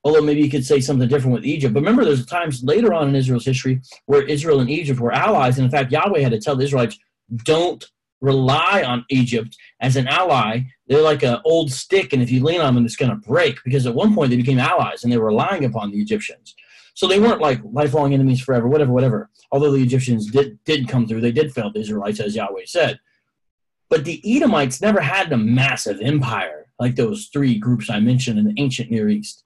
although maybe you could say something different with Egypt. But remember, there's times later on in Israel's history where Israel and Egypt were allies. And in fact, Yahweh had to tell the Israelites, don't rely on Egypt as an ally. They're like an old stick, and if you lean on them, it's going to break. Because at one point they became allies and they were relying upon the Egyptians. So they weren't like lifelong enemies forever, whatever, whatever. Although the Egyptians did, did come through, they did fail the Israelites, as Yahweh said. But the Edomites never had a massive empire like those three groups I mentioned in the ancient Near East.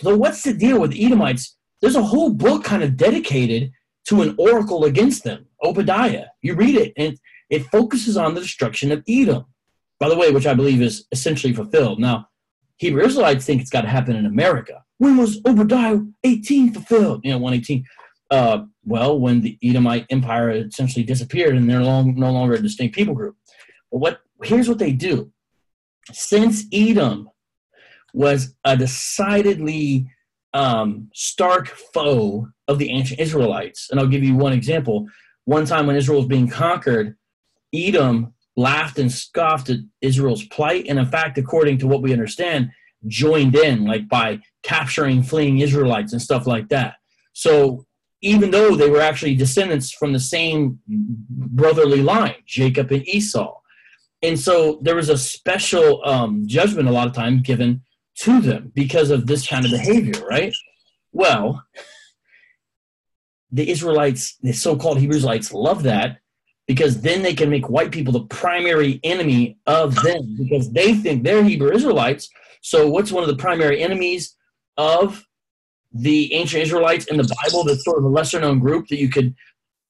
So what's the deal with Edomites? There's a whole book kind of dedicated to an oracle against them, Obadiah. You read it, and it focuses on the destruction of Edom. By the way, which I believe is essentially fulfilled. Now, Hebrew Israelites think it's got to happen in America. When was Obadiah 18 fulfilled? You know, 118. Uh, well, when the Edomite Empire essentially disappeared and they're long, no longer a distinct people group. But what here's what they do. Since Edom was a decidedly um, stark foe of the ancient Israelites, and I'll give you one example. One time when Israel was being conquered, Edom laughed and scoffed at Israel's plight, and in fact, according to what we understand, joined in, like by capturing fleeing Israelites and stuff like that. So even though they were actually descendants from the same brotherly line, Jacob and Esau. and so there was a special um, judgment a lot of time given to them because of this kind of behavior, right? Well, *laughs* the Israelites, the so-called Hebrew Israelites, love that because then they can make white people the primary enemy of them because they think they're Hebrew Israelites. So, what's one of the primary enemies of the ancient Israelites in the Bible? That's sort of a lesser-known group that you could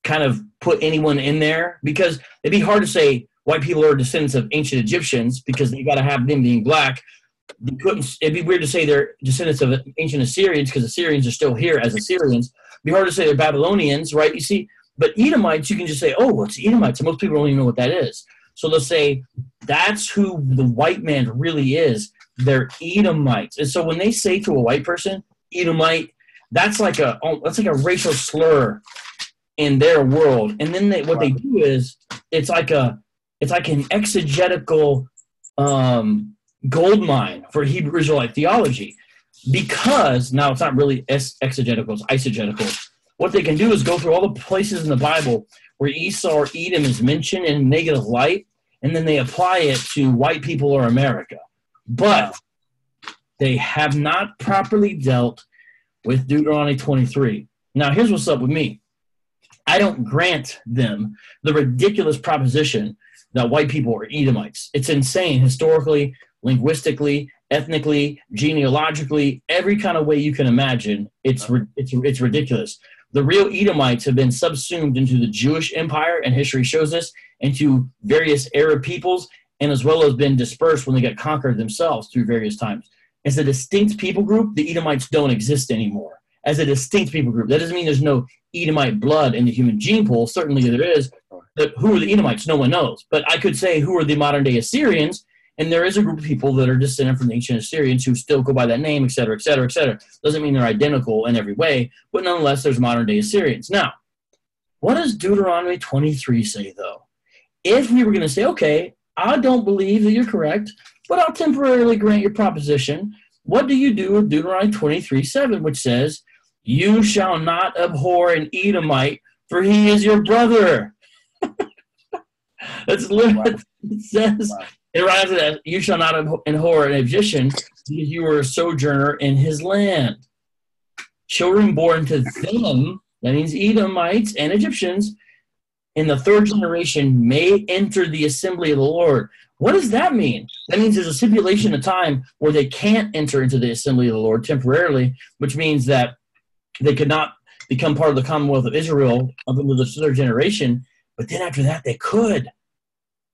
kind of put anyone in there because it'd be hard to say white people are descendants of ancient Egyptians because you got to have them being black. Couldn't. It'd be weird to say they're descendants of ancient Assyrians because Assyrians are still here as Assyrians. It'd be hard to say they're Babylonians, right? You see, but Edomites, you can just say, oh, well, it's Edomites. And most people don't even know what that is. So they'll say that's who the white man really is. They're Edomites. And so when they say to a white person, Edomite, that's like a oh, that's like a racial slur in their world. And then they, what they do is it's like a it's like an exegetical um, gold mine for Hebrew Israelite theology because now it's not really exegetical, it's eisegetical. What they can do is go through all the places in the Bible where Esau or Edom is mentioned in negative light, and then they apply it to white people or America. But they have not properly dealt with Deuteronomy 23. Now, here's what's up with me I don't grant them the ridiculous proposition that white people are Edomites. It's insane historically, linguistically, ethnically, genealogically, every kind of way you can imagine. It's it's it's ridiculous. The real Edomites have been subsumed into the Jewish empire, and history shows this, into various Arab peoples, and as well as been dispersed when they got conquered themselves through various times. As a distinct people group, the Edomites don't exist anymore. As a distinct people group, that doesn't mean there's no Edomite blood in the human gene pool. Certainly there is, but who are the Edomites? No one knows. But I could say who are the modern day Assyrians, and there is a group of people that are descended from the ancient Assyrians who still go by that name, et cetera, et cetera, et cetera. Doesn't mean they're identical in every way, but nonetheless, there's modern day Assyrians. Now, what does Deuteronomy 23 say, though? If we were going to say, okay, I don't believe that you're correct, but I'll temporarily grant your proposition, what do you do with Deuteronomy 23 7, which says, You shall not abhor an Edomite, for he is your brother. *laughs* That's literally wow. it says. Wow. It writes that you shall not abhor an Egyptian because you were a sojourner in his land. Children born to them, that means Edomites and Egyptians, in the third generation may enter the assembly of the Lord. What does that mean? That means there's a stipulation of time where they can't enter into the assembly of the Lord temporarily, which means that they could not become part of the Commonwealth of Israel up until the third generation. But then after that, they could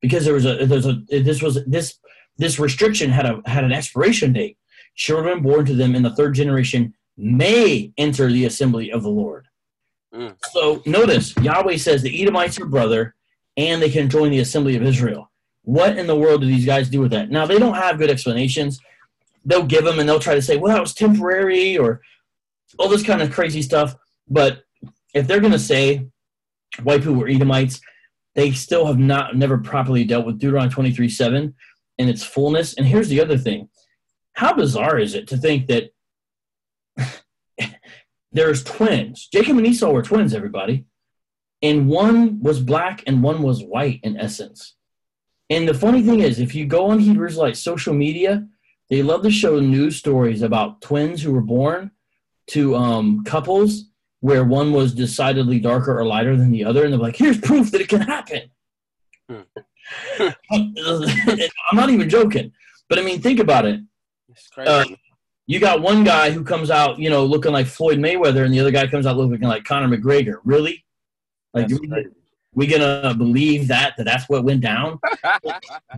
because there was a there's a this was this this restriction had a had an expiration date. Children born to them in the third generation may enter the assembly of the Lord. Mm. So notice Yahweh says the Edomites are brother, and they can join the assembly of Israel. What in the world do these guys do with that? Now they don't have good explanations. They'll give them and they'll try to say, well, that was temporary or all this kind of crazy stuff. But if they're going to say white people were Edomites, they still have not never properly dealt with Deuteronomy 23 7 in its fullness. And here's the other thing how bizarre is it to think that *laughs* there's twins? Jacob and Esau were twins, everybody. And one was black and one was white in essence. And the funny thing is, if you go on Hebrews like social media, they love to show news stories about twins who were born to um, couples where one was decidedly darker or lighter than the other, and they're like, "Here's proof that it can happen." Hmm. *laughs* I'm not even joking, but I mean, think about it. Uh, you got one guy who comes out, you know, looking like Floyd Mayweather, and the other guy comes out looking like Conor McGregor. Really? Like, we, we gonna believe that that that's what went down? *laughs*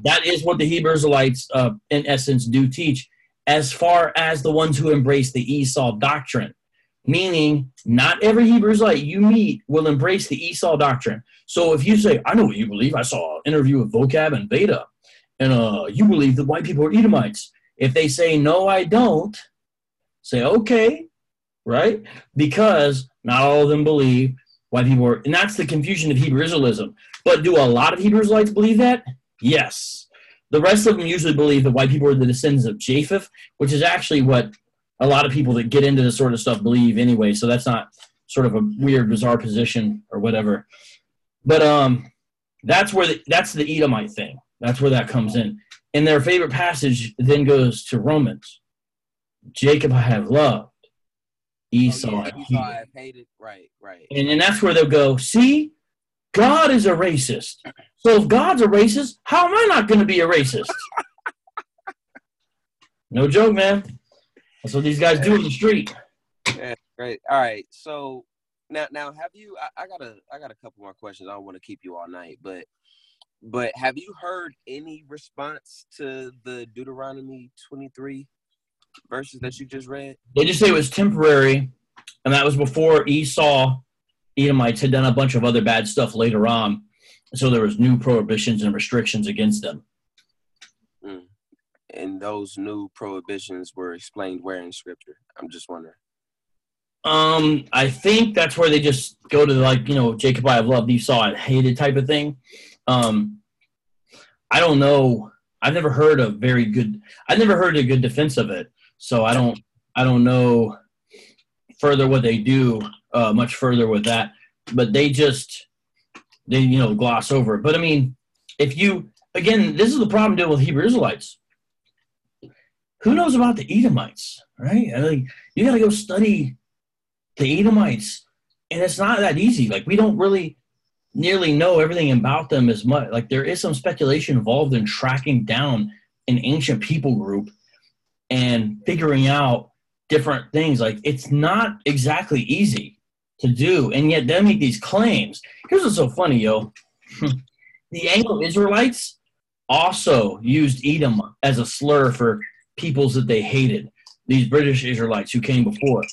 that is what the Hebrew Israelites, uh, in essence, do teach. As far as the ones who embrace the Esau doctrine, meaning not every Hebrew Israelite you meet will embrace the Esau doctrine. So if you say, I know what you believe, I saw an interview with Vocab and Beta, and uh, you believe that white people are Edomites. If they say, no, I don't, say, okay, right? Because not all of them believe white people are, and that's the confusion of Hebrew Israelism. But do a lot of Hebrew Israelites believe that? Yes. The rest of them usually believe that white people are the descendants of Japheth, which is actually what a lot of people that get into this sort of stuff believe anyway. So that's not sort of a weird, bizarre position or whatever. But um, that's where the, that's the Edomite thing. That's where that comes in. And their favorite passage then goes to Romans. Jacob I have loved, Esau, oh, I yeah. Esau I have hated. Right, right. And, and that's where they'll go, see, God is a racist. So if God's a racist, how am I not going to be a racist? no joke, man. That's what these guys do in the street. Yeah, great. All right. So now, now, have you? I, I got a, I got a couple more questions. I don't want to keep you all night, but, but have you heard any response to the Deuteronomy twenty three verses that you just read? They just say it was temporary, and that was before Esau, Edomites had done a bunch of other bad stuff later on. So there was new prohibitions and restrictions against them. And those new prohibitions were explained where in Scripture? I'm just wondering. Um, I think that's where they just go to like you know Jacob I have loved Esau I hated type of thing. Um, I don't know. I've never heard a very good. I've never heard a good defense of it. So I don't. I don't know further what they do uh, much further with that. But they just they you know gloss over it. But I mean, if you again, this is the problem dealing with Hebrew Israelites. Who knows about the Edomites, right? I mean, you got to go study the Edomites, and it's not that easy. Like we don't really nearly know everything about them as much. Like there is some speculation involved in tracking down an ancient people group and figuring out different things. Like it's not exactly easy to do, and yet they make these claims. Here's what's so funny, yo. *laughs* the Anglo-Israelites also used Edom as a slur for peoples that they hated. These British Israelites who came before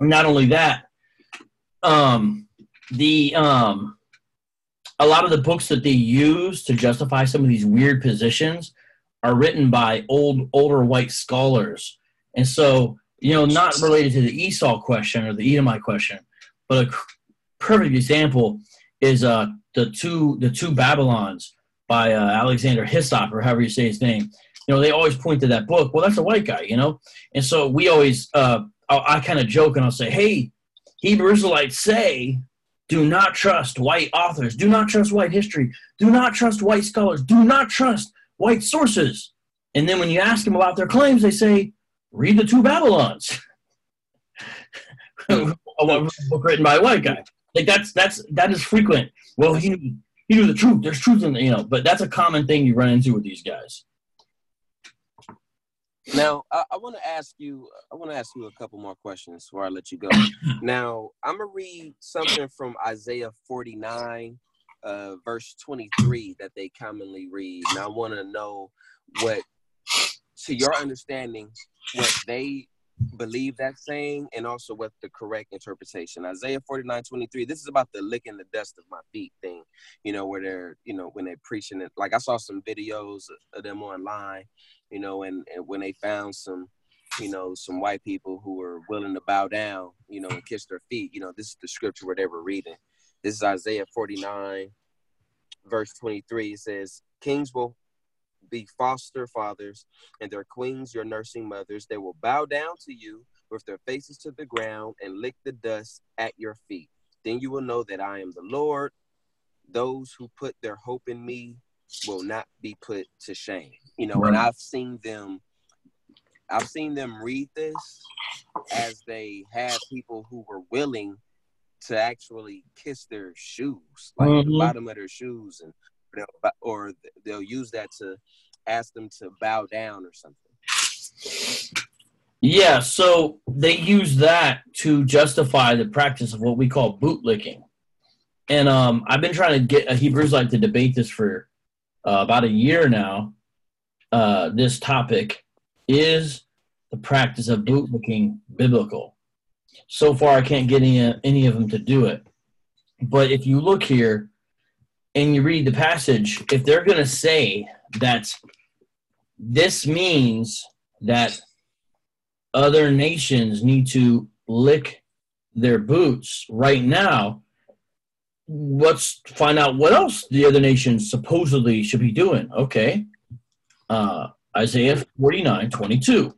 not only that, um, the um, a lot of the books that they use to justify some of these weird positions are written by old older white scholars, and so you know not related to the Esau question or the Edomite question, but a perfect example is uh, the two the two Babylons by uh, Alexander Hislop or however you say his name. You know they always point to that book. Well, that's a white guy, you know, and so we always uh, I, I kind of joke and I'll say, hey, Hebrew Israelites say, do not trust white authors, do not trust white history, do not trust white scholars, do not trust white sources. And then when you ask them about their claims, they say, read the two Babylons. *laughs* a book written by a white guy. Like that's that's that is frequent. Well, he he knew the truth. There's truth in the, you know, but that's a common thing you run into with these guys. Now, I, I want to ask you. I want to ask you a couple more questions before I let you go. *clears throat* now, I'm gonna read something from Isaiah 49, uh, verse 23, that they commonly read, and I want to know what, to your understanding, what they believe that saying, and also what the correct interpretation. Isaiah 49, 23. This is about the licking the dust of my feet thing. You know, where they're, you know, when they're preaching it. Like I saw some videos of them online you know, and, and when they found some, you know, some white people who were willing to bow down, you know, and kiss their feet, you know, this is the scripture where they were reading. This is Isaiah 49, verse 23. It says, Kings will be foster fathers, and their queens your nursing mothers. They will bow down to you with their faces to the ground and lick the dust at your feet. Then you will know that I am the Lord. Those who put their hope in me will not be put to shame. You know, right. and I've seen them I've seen them read this as they had people who were willing to actually kiss their shoes, like mm-hmm. the bottom of their shoes, and or they'll use that to ask them to bow down or something. Yeah, so they use that to justify the practice of what we call bootlicking. And um, I've been trying to get a Hebrew Israelite to debate this for uh, about a year now, uh, this topic is the practice of bootlicking biblical. So far, I can't get any, any of them to do it. But if you look here and you read the passage, if they're going to say that this means that other nations need to lick their boots right now, let's find out what else the other nations supposedly should be doing. Okay. Uh, Isaiah 49 22.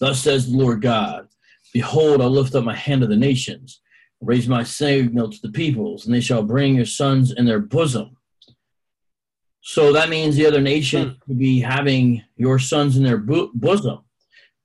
Thus says the Lord God Behold, I lift up my hand to the nations, raise my signal to the peoples, and they shall bring your sons in their bosom. So that means the other nation would be having your sons in their bo- bosom.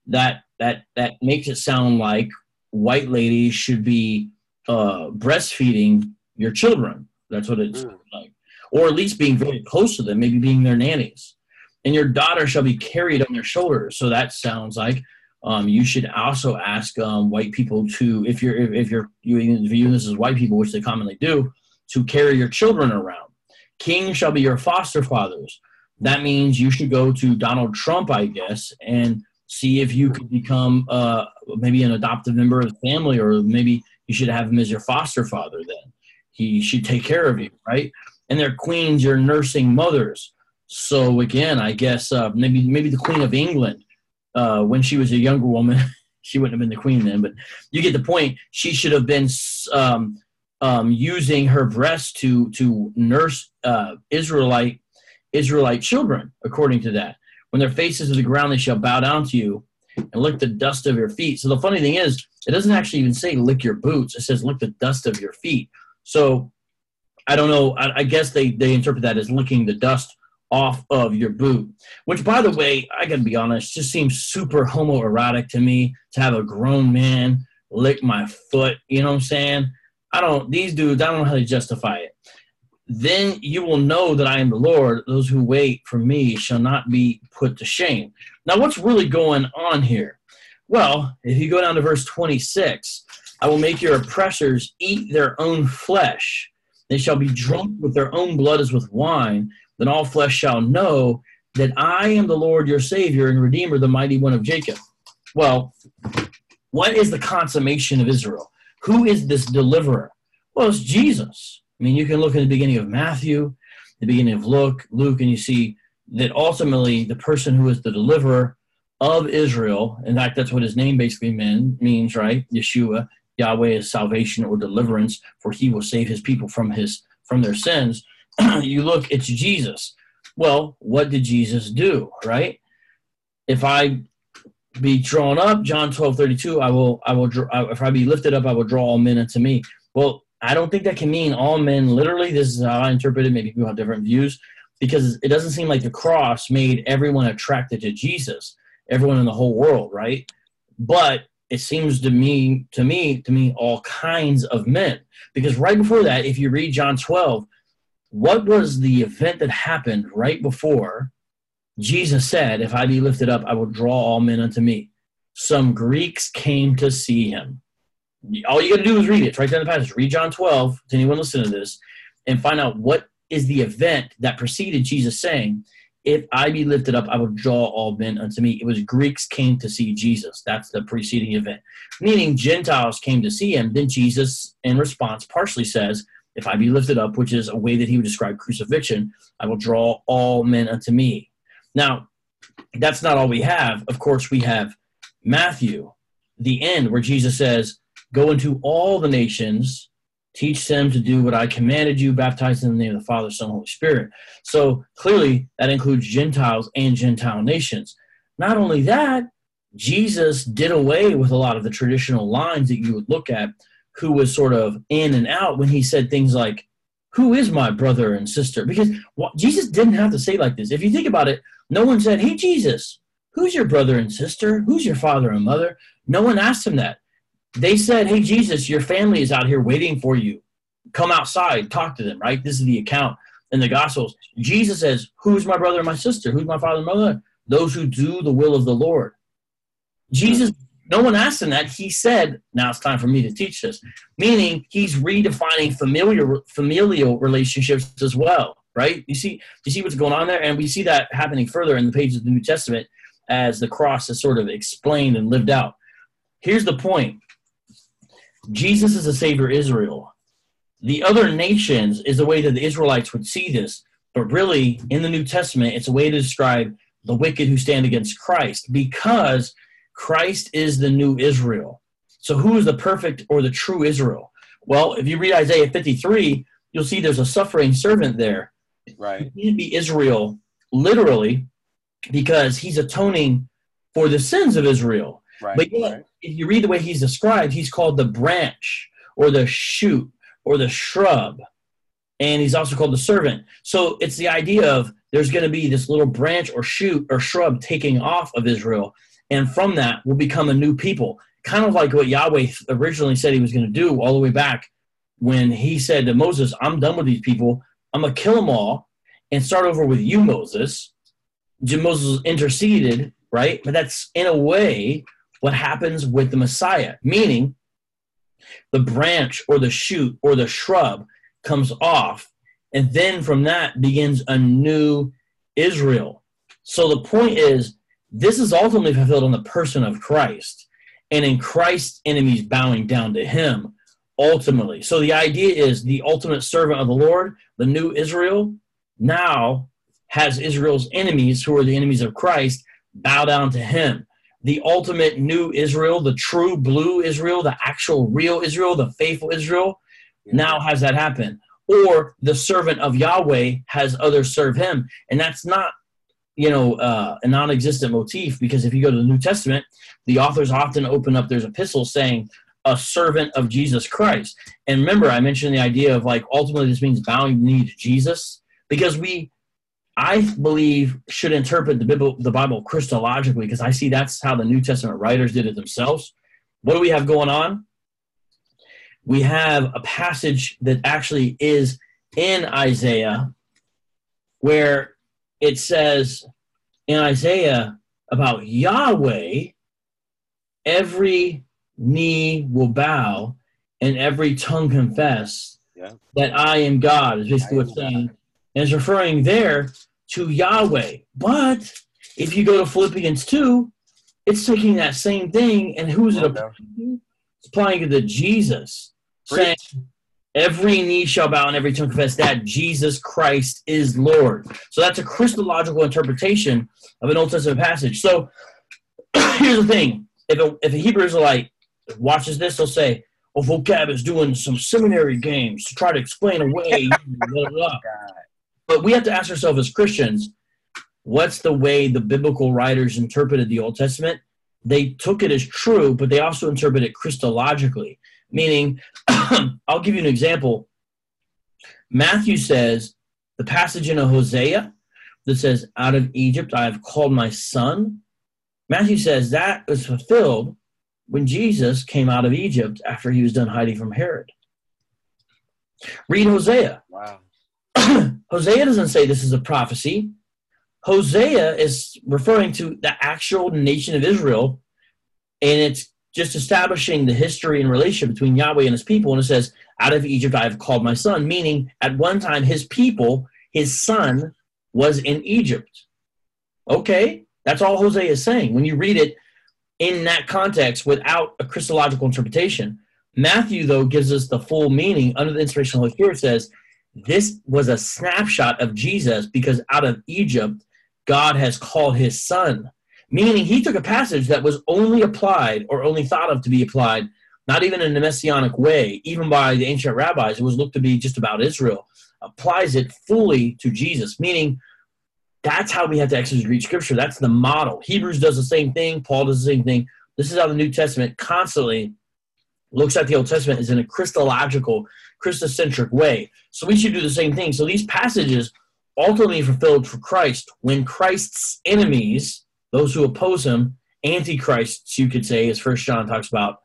That that that makes it sound like white ladies should be uh, breastfeeding your children. That's what it's Mm. like, or at least being very close to them, maybe being their nannies. And your daughter shall be carried on their shoulders. So that sounds like um, you should also ask um, white people to, if you're if, you're you if you this as white people, which they commonly do, to carry your children around. Kings shall be your foster fathers. That means you should go to Donald Trump, I guess, and see if you could become uh, maybe an adoptive member of the family, or maybe you should have him as your foster father. Then he should take care of you, right? And their queens, your nursing mothers. So again, I guess uh, maybe maybe the Queen of England, uh, when she was a younger woman, *laughs* she wouldn't have been the queen then, but you get the point. She should have been um, um, using her breast to to nurse uh, Israelite Israelite children, according to that. When their faces to the ground, they shall bow down to you and lick the dust of your feet. So the funny thing is, it doesn't actually even say lick your boots. It says lick the dust of your feet. So I don't know. I, I guess they they interpret that as licking the dust off of your boot. Which, by the way, I gotta be honest, just seems super homoerotic to me to have a grown man lick my foot. You know what I'm saying? I don't. These dudes, I don't know how to justify it. Then you will know that I am the Lord. Those who wait for me shall not be put to shame. Now, what's really going on here? Well, if you go down to verse 26, I will make your oppressors eat their own flesh. They shall be drunk with their own blood as with wine. Then all flesh shall know that I am the Lord your Savior and Redeemer, the mighty one of Jacob. Well, what is the consummation of Israel? Who is this deliverer? Well, it's Jesus. I mean, you can look at the beginning of Matthew, the beginning of Luke, Luke, and you see that ultimately the person who is the deliverer of Israel, in fact, that's what his name basically mean, means, right? Yeshua, Yahweh is salvation or deliverance, for he will save his people from his from their sins. *clears throat* you look, it's Jesus. Well, what did Jesus do, right? If I be drawn up, John 12, 32, I will, I will, if I be lifted up, I will draw all men unto me. Well, I don't think that can mean all men literally. This is how I interpret it. Maybe people have different views because it doesn't seem like the cross made everyone attracted to Jesus, everyone in the whole world, right? But it seems to me, to me, to me, all kinds of men. Because right before that, if you read John 12, what was the event that happened right before Jesus said, If I be lifted up, I will draw all men unto me? Some Greeks came to see him. All you got to do is read it. It's right there in the passage. Read John 12 to anyone listening to this and find out what is the event that preceded Jesus saying, If I be lifted up, I will draw all men unto me. It was Greeks came to see Jesus. That's the preceding event. Meaning Gentiles came to see him. Then Jesus, in response, partially says, If I be lifted up, which is a way that he would describe crucifixion, I will draw all men unto me. Now, that's not all we have. Of course, we have Matthew, the end, where Jesus says, Go into all the nations, teach them to do what I commanded you, baptize them in the name of the Father, Son, Holy Spirit. So clearly, that includes Gentiles and Gentile nations. Not only that, Jesus did away with a lot of the traditional lines that you would look at, who was sort of in and out when he said things like, Who is my brother and sister? Because what, Jesus didn't have to say like this. If you think about it, no one said, Hey, Jesus, who's your brother and sister? Who's your father and mother? No one asked him that. They said, Hey, Jesus, your family is out here waiting for you. Come outside, talk to them, right? This is the account in the Gospels. Jesus says, Who's my brother and my sister? Who's my father and mother? Those who do the will of the Lord. Jesus, no one asked him that. He said, Now it's time for me to teach this. Meaning he's redefining familiar familial relationships as well, right? You see, you see what's going on there? And we see that happening further in the pages of the New Testament as the cross is sort of explained and lived out. Here's the point Jesus is a savior Israel. The other nations is the way that the Israelites would see this, but really in the New Testament, it's a way to describe the wicked who stand against Christ because Christ is the new Israel. So, who is the perfect or the true Israel? Well, if you read Isaiah 53, you'll see there's a suffering servant there. Right. He would be Israel literally because he's atoning for the sins of Israel. Right. But yet, right. if you read the way he's described, he's called the branch or the shoot or the shrub. and he's also called the servant. So it's the idea of there's going to be this little branch or shoot or shrub taking off of Israel, and from that will become a new people. Kind of like what Yahweh originally said he was going to do all the way back when he said to Moses, I'm done with these people. I'm going to kill them all and start over with you, Moses. Moses interceded, right? But that's in a way what happens with the Messiah, meaning the branch or the shoot or the shrub comes off, and then from that begins a new Israel. So the point is, this is ultimately fulfilled in the person of Christ, and in Christ's enemies bowing down to him ultimately. So the idea is the ultimate servant of the Lord, the new Israel, now has Israel's enemies, who are the enemies of Christ, bow down to him. The ultimate new Israel, the true blue Israel, the actual real Israel, the faithful Israel, now has that happen. Or the servant of Yahweh has others serve him. And that's not, you know, uh, a non existent motif because if you go to the New Testament, the authors often open up their epistles saying, a servant of Jesus Christ. And remember, I mentioned the idea of like ultimately this means bowing the knee to Jesus because we, I believe, should interpret the Bible, the Bible Christologically because I see that's how the New Testament writers did it themselves. What do we have going on? We have a passage that actually is in Isaiah where it says in Isaiah about Yahweh, every knee will bow and every tongue confess yeah. that I am God, is basically what's saying. And it's referring there to Yahweh. But if you go to Philippians 2, it's taking that same thing and who's it applying to? It's applying it to Jesus. Saying every knee shall bow and every tongue confess that Jesus Christ is Lord. So that's a Christological interpretation of an Old Testament passage. So *clears throat* here's the thing. If a, if a Hebrew Israelite watches this, they'll say, "Oh, vocab is doing some seminary games to try to explain away." blah, blah. *laughs* Oh, but we have to ask ourselves as Christians, what's the way the biblical writers interpreted the Old Testament? They took it as true, but they also interpreted it Christologically. Meaning, *coughs* I'll give you an example. Matthew says the passage in Hosea that says, "Out of Egypt I have called my son." Matthew says that was fulfilled when Jesus came out of Egypt after he was done hiding from Herod. Read Hosea. Wow. *coughs* Hosea doesn't say this is a prophecy. Hosea is referring to the actual nation of Israel, and it's just establishing the history and relationship between Yahweh and his people. And it says, Out of Egypt I have called my son, meaning at one time his people, his son, was in Egypt. Okay, that's all Hosea is saying. When you read it, in that context without a Christological interpretation. Matthew, though, gives us the full meaning under the inspiration of the Holy Spirit says, this was a snapshot of Jesus because out of Egypt, God has called his son. Meaning he took a passage that was only applied or only thought of to be applied, not even in a messianic way, even by the ancient rabbis, it was looked to be just about Israel, applies it fully to Jesus, meaning that's how we have to read scripture. That's the model. Hebrews does the same thing. Paul does the same thing. This is how the New Testament constantly looks at the Old Testament is in a Christological, Christocentric way. So we should do the same thing. So these passages ultimately fulfilled for Christ when Christ's enemies, those who oppose him, antichrists, you could say, as First John talks about,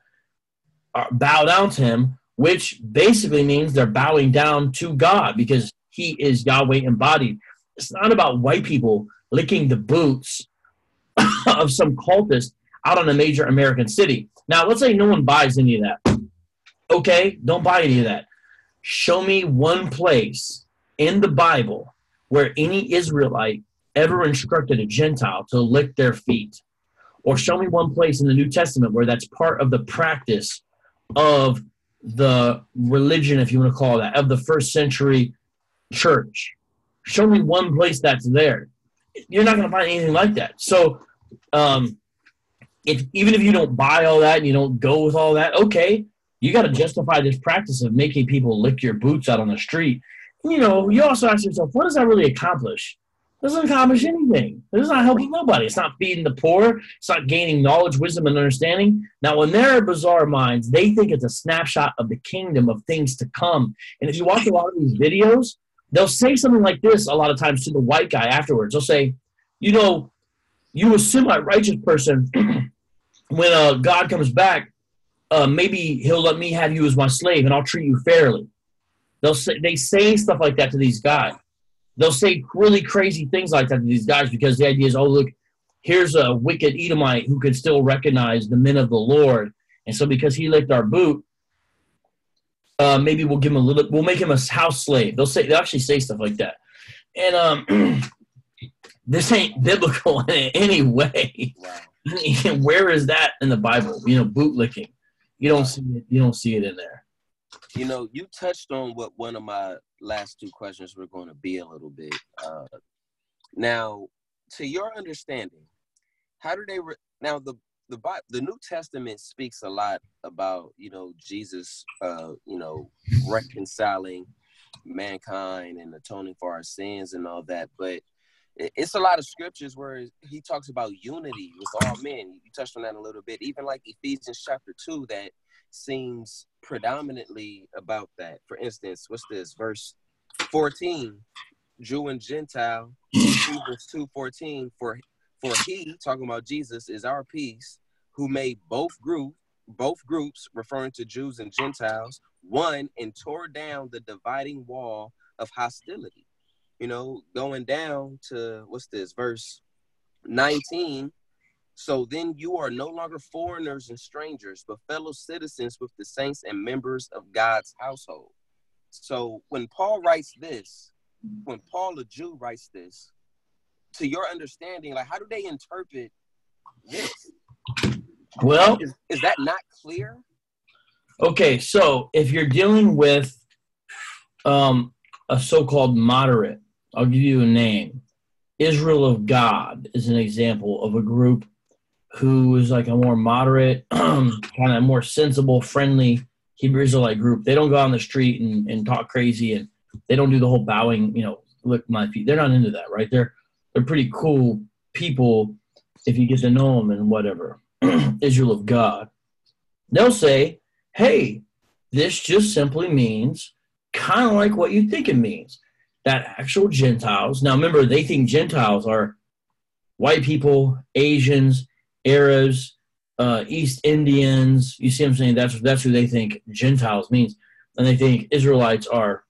bow down to him, which basically means they're bowing down to God because he is Yahweh embodied. It's not about white people licking the boots *laughs* of some cultist out on a major American city. Now, let's say no one buys any of that. Okay, don't buy any of that. Show me one place in the Bible where any Israelite ever instructed a Gentile to lick their feet. Or show me one place in the New Testament where that's part of the practice of the religion, if you want to call that, of the first century church. Show me one place that's there. You're not going to find anything like that. So, um, if even if you don't buy all that and you don't go with all that, okay, you got to justify this practice of making people lick your boots out on the street. You know, you also ask yourself, what does that really accomplish? Doesn't accomplish anything. It's not helping nobody. It's not feeding the poor. It's not gaining knowledge, wisdom, and understanding. Now, in their bizarre minds, they think it's a snapshot of the kingdom of things to come. And if you watch a lot of these videos, they'll say something like this a lot of times to the white guy afterwards. They'll say, you know, you a semi-righteous person, *clears throat* when uh, God comes back, uh, maybe he'll let me have you as my slave and I'll treat you fairly. They'll say, they say stuff like that to these guys they'll say really crazy things like that to these guys because the idea is, oh, look, here's a wicked Edomite who can still recognize the men of the Lord. And so because he licked our boot, uh, maybe we'll give him a little, we'll make him a house slave. They'll say, they'll actually say stuff like that. And um, *clears throat* this ain't biblical *laughs* in any way. Wow. *laughs* Where is that in the Bible? You know, boot licking. You don't see it. You don't see it in there. You know, you touched on what one of my last two questions were going to be a little bit. Uh, now, to your understanding, how do they re- now the the the New Testament speaks a lot about you know Jesus, uh, you know, reconciling mankind and atoning for our sins and all that, but it's a lot of scriptures where he talks about unity with all men. You touched on that a little bit, even like Ephesians chapter two, that seems predominantly about that. For instance, what's this verse 14? Jew and Gentile, Ephesians 2 14. For for he, talking about Jesus, is our peace, who made both group both groups, referring to Jews and Gentiles, one and tore down the dividing wall of hostility. You know, going down to what's this verse 19 so then you are no longer foreigners and strangers, but fellow citizens with the saints and members of God's household. So when Paul writes this, when Paul a Jew writes this, to your understanding, like how do they interpret this? Well, is, is that not clear? Okay, so if you're dealing with um, a so-called moderate, I'll give you a name. Israel of God is an example of a group who is like a more moderate, *clears throat* kind of more sensible, friendly Hebrew Israelite group. They don't go on the street and, and talk crazy and they don't do the whole bowing, you know, lick my feet. They're not into that, right? They're they're pretty cool people if you get to know them and whatever. *clears throat* Israel of God. They'll say, hey, this just simply means kind of like what you think it means. That actual Gentiles, now remember, they think Gentiles are white people, Asians, Arabs, uh, East Indians. You see what I'm saying? That's that's who they think Gentiles means, and they think Israelites are,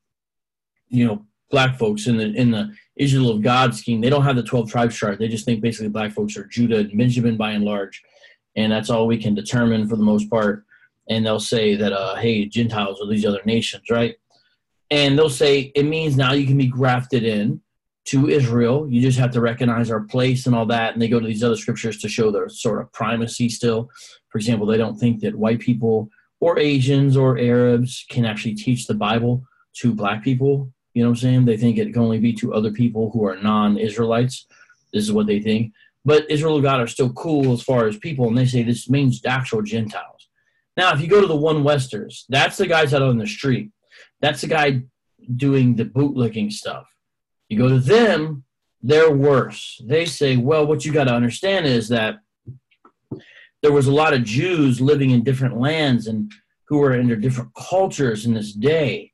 you know, black folks in the in the Israel of God scheme. They don't have the 12 tribes chart. They just think basically black folks are Judah and Benjamin by and large, and that's all we can determine for the most part. And they'll say that, uh, hey, Gentiles are these other nations, right? And they'll say it means now you can be grafted in to Israel. You just have to recognize our place and all that. And they go to these other scriptures to show their sort of primacy still. For example, they don't think that white people or Asians or Arabs can actually teach the Bible to black people. You know what I'm saying? They think it can only be to other people who are non Israelites. This is what they think. But Israel of God are still cool as far as people, and they say this means actual Gentiles. Now, if you go to the one Westers, that's the guys out on the street. That's the guy doing the bootlicking stuff. You go to them, they're worse. They say, well, what you got to understand is that there was a lot of Jews living in different lands and who were under different cultures in this day,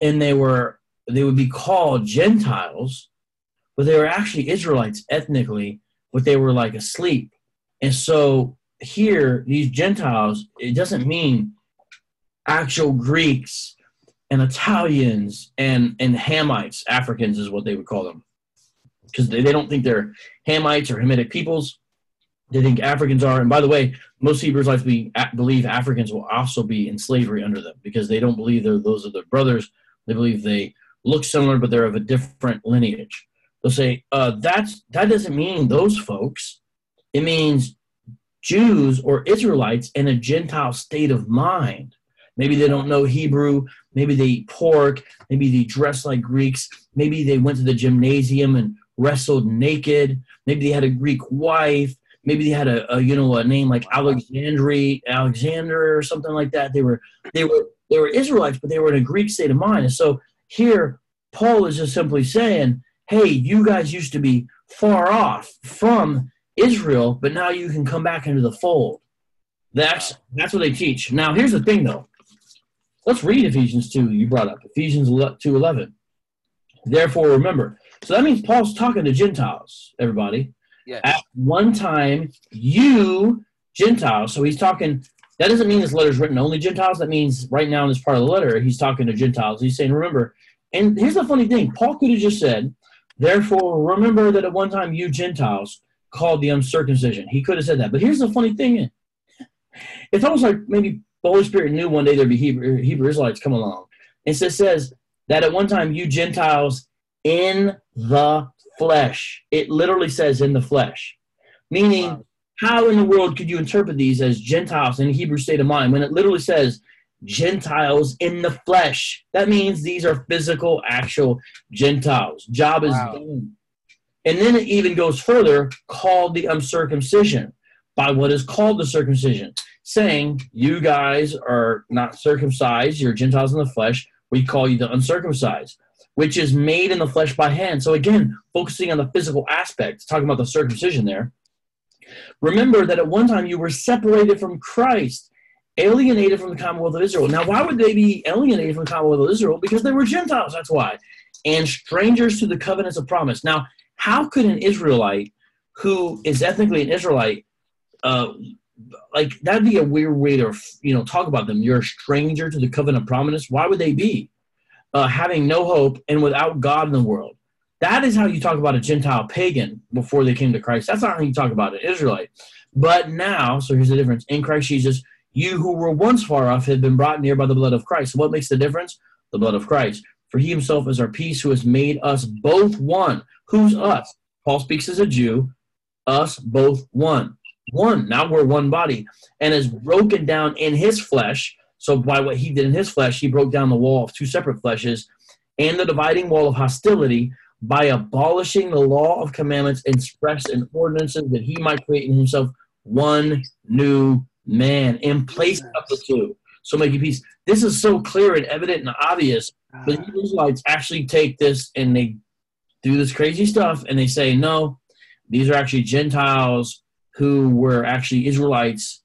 and they were they would be called Gentiles, but they were actually Israelites ethnically, but they were like asleep. And so here, these Gentiles, it doesn't mean actual Greeks and Italians and and Hamites, Africans is what they would call them, because they, they don't think they're Hamites or Hamitic peoples. They think Africans are. And by the way, most Hebrews like to believe Africans will also be in slavery under them because they don't believe they're those are their brothers. They believe they look similar, but they're of a different lineage. They'll say uh, that's that doesn't mean those folks. It means Jews or Israelites in a Gentile state of mind. Maybe they don't know Hebrew. Maybe they eat pork. Maybe they dress like Greeks. Maybe they went to the gymnasium and wrestled naked. Maybe they had a Greek wife. Maybe they had a, a you know a name like Alexandri, Alexander or something like that. They were they were they were Israelites, but they were in a Greek state of mind. And so here, Paul is just simply saying, hey, you guys used to be far off from Israel, but now you can come back into the fold. That's that's what they teach. Now, here's the thing, though. Let's read Ephesians two. You brought up Ephesians two eleven. Therefore, remember. So that means Paul's talking to Gentiles. Everybody. Yeah. At one time, you Gentiles. So he's talking. That doesn't mean this letter is written only Gentiles. That means right now in this part of the letter, he's talking to Gentiles. He's saying, remember. And here's the funny thing: Paul could have just said, "Therefore, remember that at one time you Gentiles called the uncircumcision." He could have said that. But here's the funny thing: it's almost like maybe the Holy Spirit knew one day there'd be Hebrew, Hebrew Israelites come along. And so it says that at one time you Gentiles in the flesh. It literally says in the flesh, meaning. Wow how in the world could you interpret these as Gentiles in Hebrew state of mind when it literally says Gentiles in the flesh? That means these are physical, actual Gentiles. Job is wow. done. And then it even goes further, called the uncircumcision by what is called the circumcision, saying, You guys are not circumcised, you're Gentiles in the flesh. We call you the uncircumcised, which is made in the flesh by hand. So again, focusing on the physical aspects, talking about the circumcision there Remember that at one time you were separated from Christ, alienated from the Commonwealth of Israel. Now, why would they be alienated from the Commonwealth of Israel? Because they were Gentiles, that's why. And strangers to the covenants of promise. Now, how could an Israelite who is ethnically an Israelite, uh, like that'd be a weird way to you know talk about them. You're a stranger to the covenant of promise. Why would they be uh, having no hope and without God in the world? That is how you talk about a Gentile pagan before they came to Christ. That's not how you talk about an Israelite. But now, so here's the difference. In Christ Jesus, you who were once far off have been brought near by the blood of Christ. So what makes the difference? The blood of Christ. For he himself is our peace, who has made us both one. Who's us? Paul speaks as a Jew. Us both one. One. Now we're one body. And is broken down in his flesh. So by what he did in his flesh, he broke down the wall of two separate fleshes and the dividing wall of hostility by abolishing the law of commandments expressed in ordinances that he might create in himself one new man in place of the two. So making peace. This is so clear and evident and obvious. But ah. the Israelites actually take this and they do this crazy stuff and they say, no, these are actually Gentiles who were actually Israelites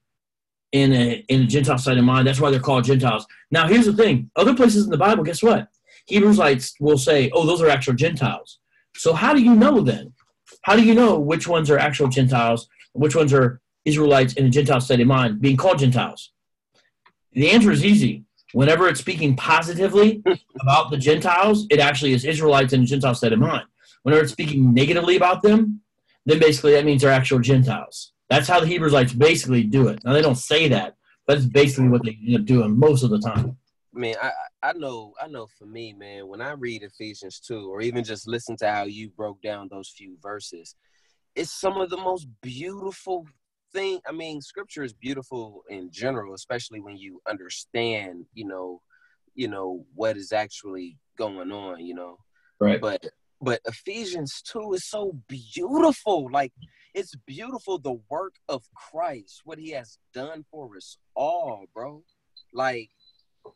in a in a Gentile side of mind. That's why they're called Gentiles. Now here's the thing. Other places in the Bible, guess what? Hebrews will say, oh, those are actual Gentiles. So how do you know then? How do you know which ones are actual Gentiles, which ones are Israelites in a Gentile state of mind being called Gentiles? The answer is easy. Whenever it's speaking positively *laughs* about the Gentiles, it actually is Israelites in a Gentile state of mind. Whenever it's speaking negatively about them, then basically that means they're actual Gentiles. That's how the Hebrewites basically do it. Now they don't say that, but it's basically what they end up doing most of the time. I mean, I I know I know for me, man, when I read Ephesians 2 or even just listen to how you broke down those few verses, it's some of the most beautiful thing. I mean, scripture is beautiful in general, especially when you understand, you know, you know what is actually going on, you know. Right. But but Ephesians 2 is so beautiful. Like it's beautiful the work of Christ, what he has done for us all, bro. Like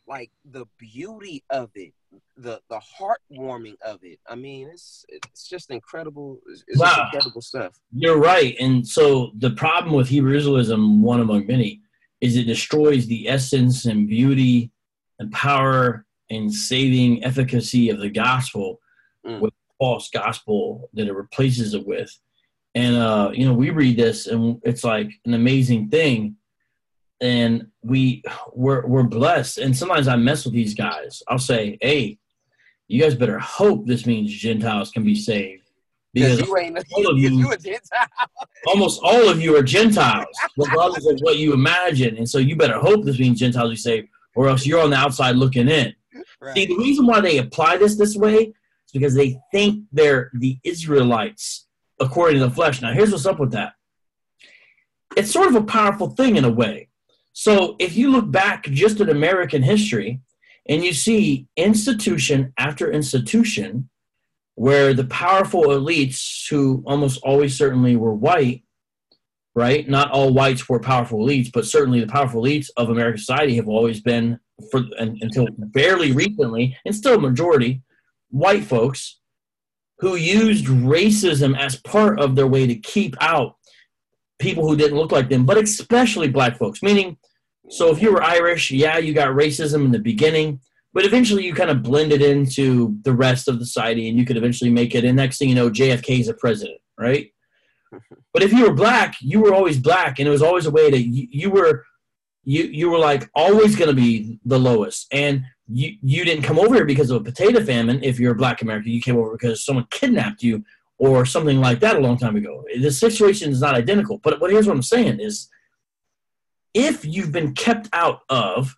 like the beauty of it, the the heartwarming of it. I mean, it's it's just incredible. It's, it's wow. just incredible stuff. You're right, and so the problem with Hebrew Israelism, one among many, is it destroys the essence and beauty and power and saving efficacy of the gospel mm. with false gospel that it replaces it with. And uh, you know, we read this and it's like an amazing thing. And we we're, we're blessed. And sometimes i mess with these guys. I'll say hey you guys better hope this means gentiles can be saved. Because you ain't, all of you, you almost all of you are gentiles regardless of what you imagine. And so you better hope this means gentiles be saved or else you're on the outside looking in. Right. see the reason why they apply this this way is because they think they're the israelites according to the flesh. Now here's what's up with that. It's sort of a powerful thing in a way. So if you look back just at American history and you see institution after institution where the powerful elites, who almost always certainly were white, right? Not all whites were powerful elites, but certainly the powerful elites of American society have always been, for until barely recently, and still a majority, white folks. who used racism as part of their way to keep out people who didn't look like them, but especially black folks. Meaning, so if you were Irish, yeah, you got racism in the beginning, but eventually you kind of blended into the rest of the society and you could eventually make it. And next thing you know, JFK is a president, right? Mm-hmm. But if you were black, you were always black, and it was always a way to you, you were you you were like always going to be the lowest, and you you didn't come over here because of a potato famine. If you're a black American, you came over because someone kidnapped you or something like that a long time ago. The situation is not identical, but but here's what I'm saying is if you've been kept out of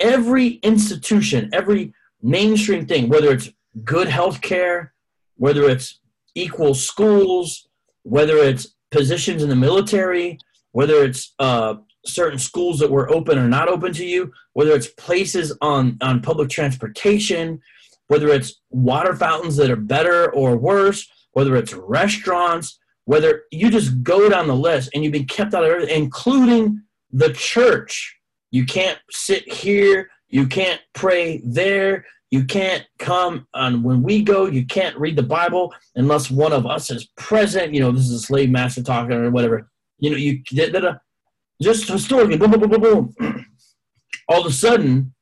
every institution, every mainstream thing, whether it's good health care, whether it's equal schools, whether it's positions in the military, whether it's uh, certain schools that were open or not open to you, whether it's places on, on public transportation, whether it's water fountains that are better or worse, whether it's restaurants, whether you just go down the list and you've been kept out of everything, including the church. You can't sit here, you can't pray there, you can't come and when we go, you can't read the Bible unless one of us is present. You know, this is a slave master talking or whatever. You know, you just historically, boom, boom, boom, boom, boom. *clears throat* All of a sudden,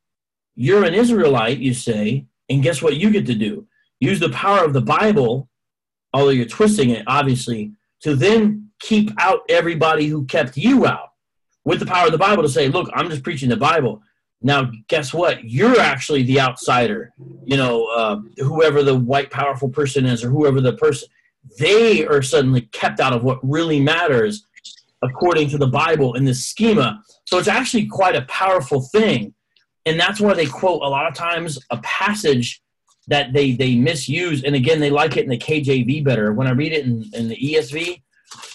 you're an Israelite, you say, and guess what you get to do? Use the power of the Bible, although you're twisting it, obviously, to then keep out everybody who kept you out with the power of the Bible to say, look, I'm just preaching the Bible. Now, guess what? You're actually the outsider. You know, uh, whoever the white powerful person is, or whoever the person, they are suddenly kept out of what really matters according to the Bible in this schema. So it's actually quite a powerful thing. And that's why they quote a lot of times a passage that they, they misuse. And again, they like it in the KJV better. When I read it in, in the ESV,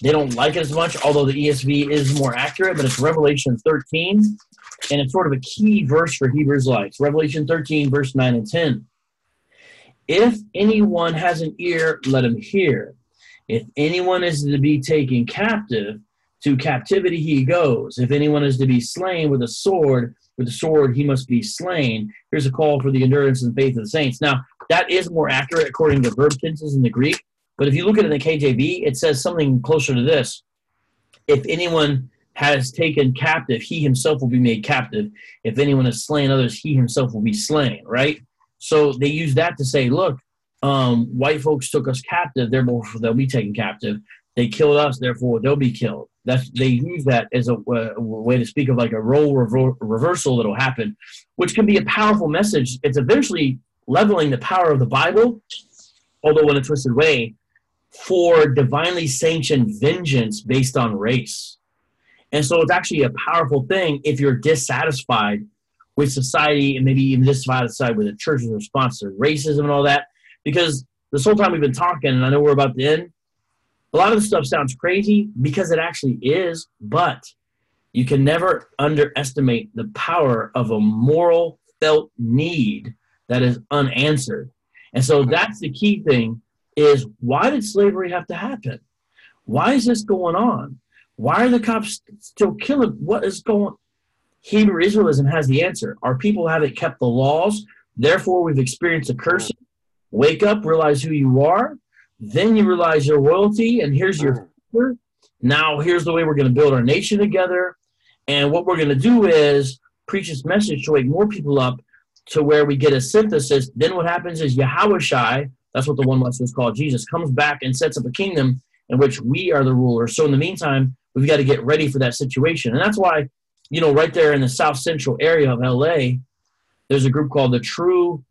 they don't like it as much, although the ESV is more accurate, but it's Revelation 13 and it's sort of a key verse for Hebrews lives. Revelation 13, verse 9 and 10. If anyone has an ear, let him hear. If anyone is to be taken captive, to captivity he goes. If anyone is to be slain with a sword, with a sword he must be slain. Here's a call for the endurance and faith of the saints. Now, that is more accurate according to verb tenses in the Greek, but if you look at it in the KJV, it says something closer to this. If anyone has taken captive, he himself will be made captive. If anyone has slain others, he himself will be slain, right? So they use that to say, look, um, white folks took us captive, therefore they'll be taken captive. They killed us, therefore they'll be killed. That's they use that as a, way to speak of like a role rever- reversal that'll happen, which can be a powerful message. It's eventually leveling the power of the Bible, although in a twisted way, for divinely sanctioned vengeance based on race. And so it's actually a powerful thing if you're dissatisfied with society and maybe even dissatisfied with the church's response to racism and all that. Because this whole time we've been talking, and I know we're about to end, a lot of the stuff sounds crazy because it actually is, but you can never underestimate the power of a moral felt need that is unanswered. And so that's the key thing is why did slavery have to happen? Why is this going on? Why are the cops still killing? What is going Hebrew Israelism has the answer. Our people haven't kept the laws, therefore we've experienced a curse. Wake up, realize who you are, then you realize your royalty, and here's your mm. future. Now here's the way we're going to build our nation together. And what we're going to do is preach this message to wake more people up to where we get a synthesis. Then what happens is Yahawashi, that's what the one lesson is called, Jesus, comes back and sets up a kingdom in which we are the rulers. So in the meantime, We've got to get ready for that situation. And that's why, you know, right there in the south central area of LA, there's a group called the True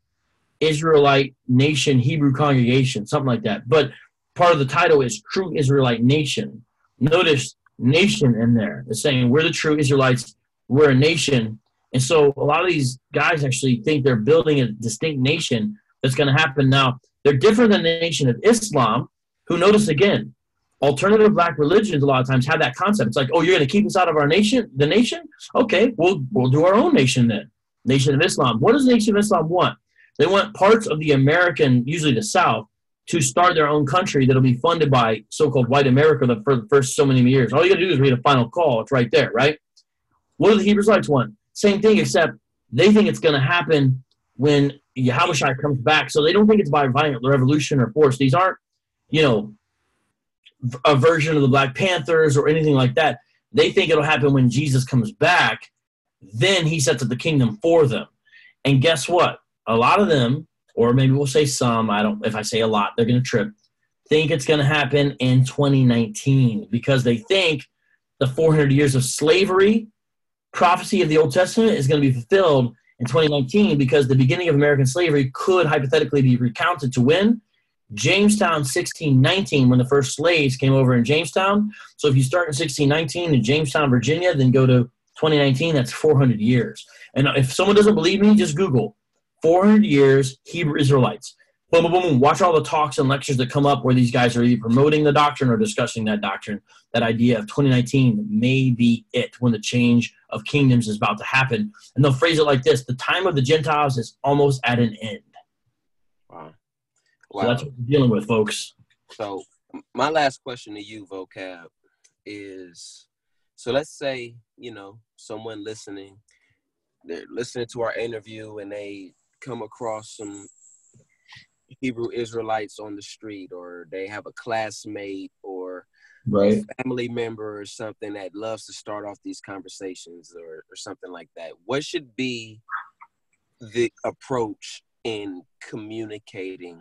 Israelite Nation Hebrew Congregation, something like that. But part of the title is True Israelite Nation. Notice nation in there. It's saying we're the true Israelites, we're a nation. And so a lot of these guys actually think they're building a distinct nation that's going to happen now. They're different than the nation of Islam, who notice again, alternative black religions a lot of times have that concept. It's like, oh, you're going to keep us out of our nation, the nation? Okay, we'll we'll do our own nation then. Nation of Islam. What does the Nation of Islam want? They want parts of the American, usually the South, to start their own country that'll be funded by so-called white America for the first so many years. All you got to do is read a final call. It's right there, right? What do the Hebrews want? Same thing, except they think it's to happen when Yahushua comes back. So they don't think it's by violent revolution or force. These aren't, you know, a version of the Black Panthers or anything like that. They think it'll happen when Jesus comes back. Then he sets up the kingdom for them. And guess what? A lot of them, or maybe we'll say some, I don't, if I say a lot, they're going to trip, think it's going to happen in 2019 because they think the 400 years of slavery prophecy of the Old Testament is going to be fulfilled in 2019 because the beginning of American slavery could hypothetically be recounted to win Jamestown 1619 when the first slaves came over in Jamestown. So if you start in 1619 in Jamestown, Virginia, then go to 2019, that's 400 years. And if someone doesn't believe me, just Google 400 years Hebrew Israelites. Boom, boom, boom. Watch all the talks and lectures that come up where these guys are either promoting the doctrine or discussing that doctrine. That idea of 2019 may be it when the change of kingdoms is about to happen. And they'll phrase it like this the time of the Gentiles is almost at an end. Wow. wow. So that's what we're dealing with, folks. So, my last question to you, Vocab, is so let's say, you know, someone listening, they're listening to our interview and they come across some Hebrew Israelites on the street, or they have a classmate or right. family member or something that loves to start off these conversations or, or something like that. What should be the approach in communicating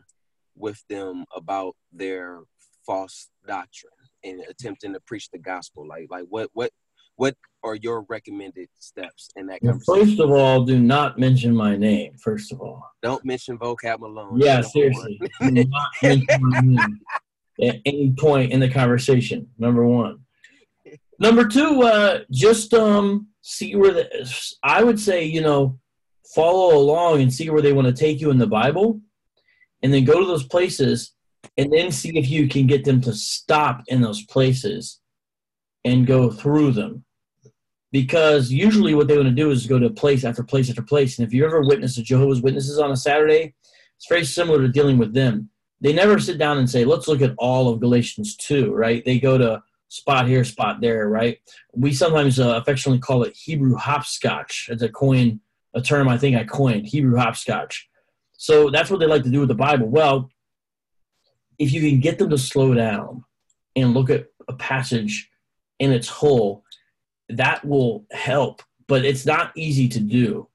with them about their false doctrine and attempting to preach the gospel? Like, like what, what, what are your recommended steps in that conversation? First of all, do not mention my name. First of all, don't mention vocab Malone. Yeah, seriously, do not mention my name at any point in the conversation. Number one. Number two, uh, just um, see where the. I would say you know, follow along and see where they want to take you in the Bible, and then go to those places, and then see if you can get them to stop in those places, and go through them because usually what they want to do is go to place after place after place. And if you ever witness the Jehovah's Witnesses on a Saturday, it's very similar to dealing with them. They never sit down and say, let's look at all of Galatians 2, right? They go to spot here, spot there, right? We sometimes uh, affectionately call it Hebrew hopscotch. It's a coin, a term I think I coined, Hebrew hopscotch. So that's what they like to do with the Bible. Well, if you can get them to slow down and look at a passage in its whole, that will help, but it's not easy to do.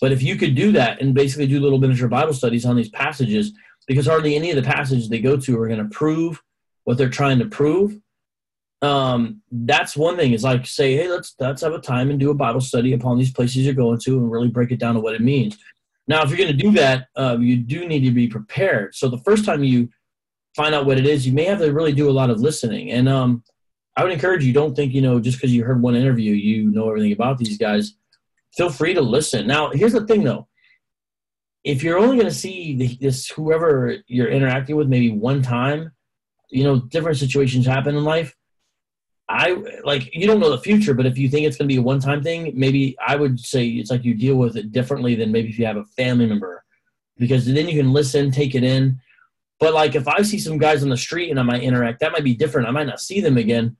But if you could do that and basically do little miniature Bible studies on these passages, because hardly any of the passages they go to are going to prove what they're trying to prove. Um, that's one thing is like say, hey, let's let's have a time and do a Bible study upon these places you're going to and really break it down to what it means. Now, if you're going to do that, uh, you do need to be prepared. So the first time you find out what it is, you may have to really do a lot of listening. And um, I would encourage you don't think you know just because you heard one interview you know everything about these guys. Feel free to listen. Now, here's the thing though. If you're only going to see this whoever you're interacting with maybe one time, you know, different situations happen in life. I like you don't know the future, but if you think it's going to be a one-time thing, maybe I would say it's like you deal with it differently than maybe if you have a family member, because then you can listen, take it in. But like if I see some guys on the street and I might interact, that might be different. I might not see them again,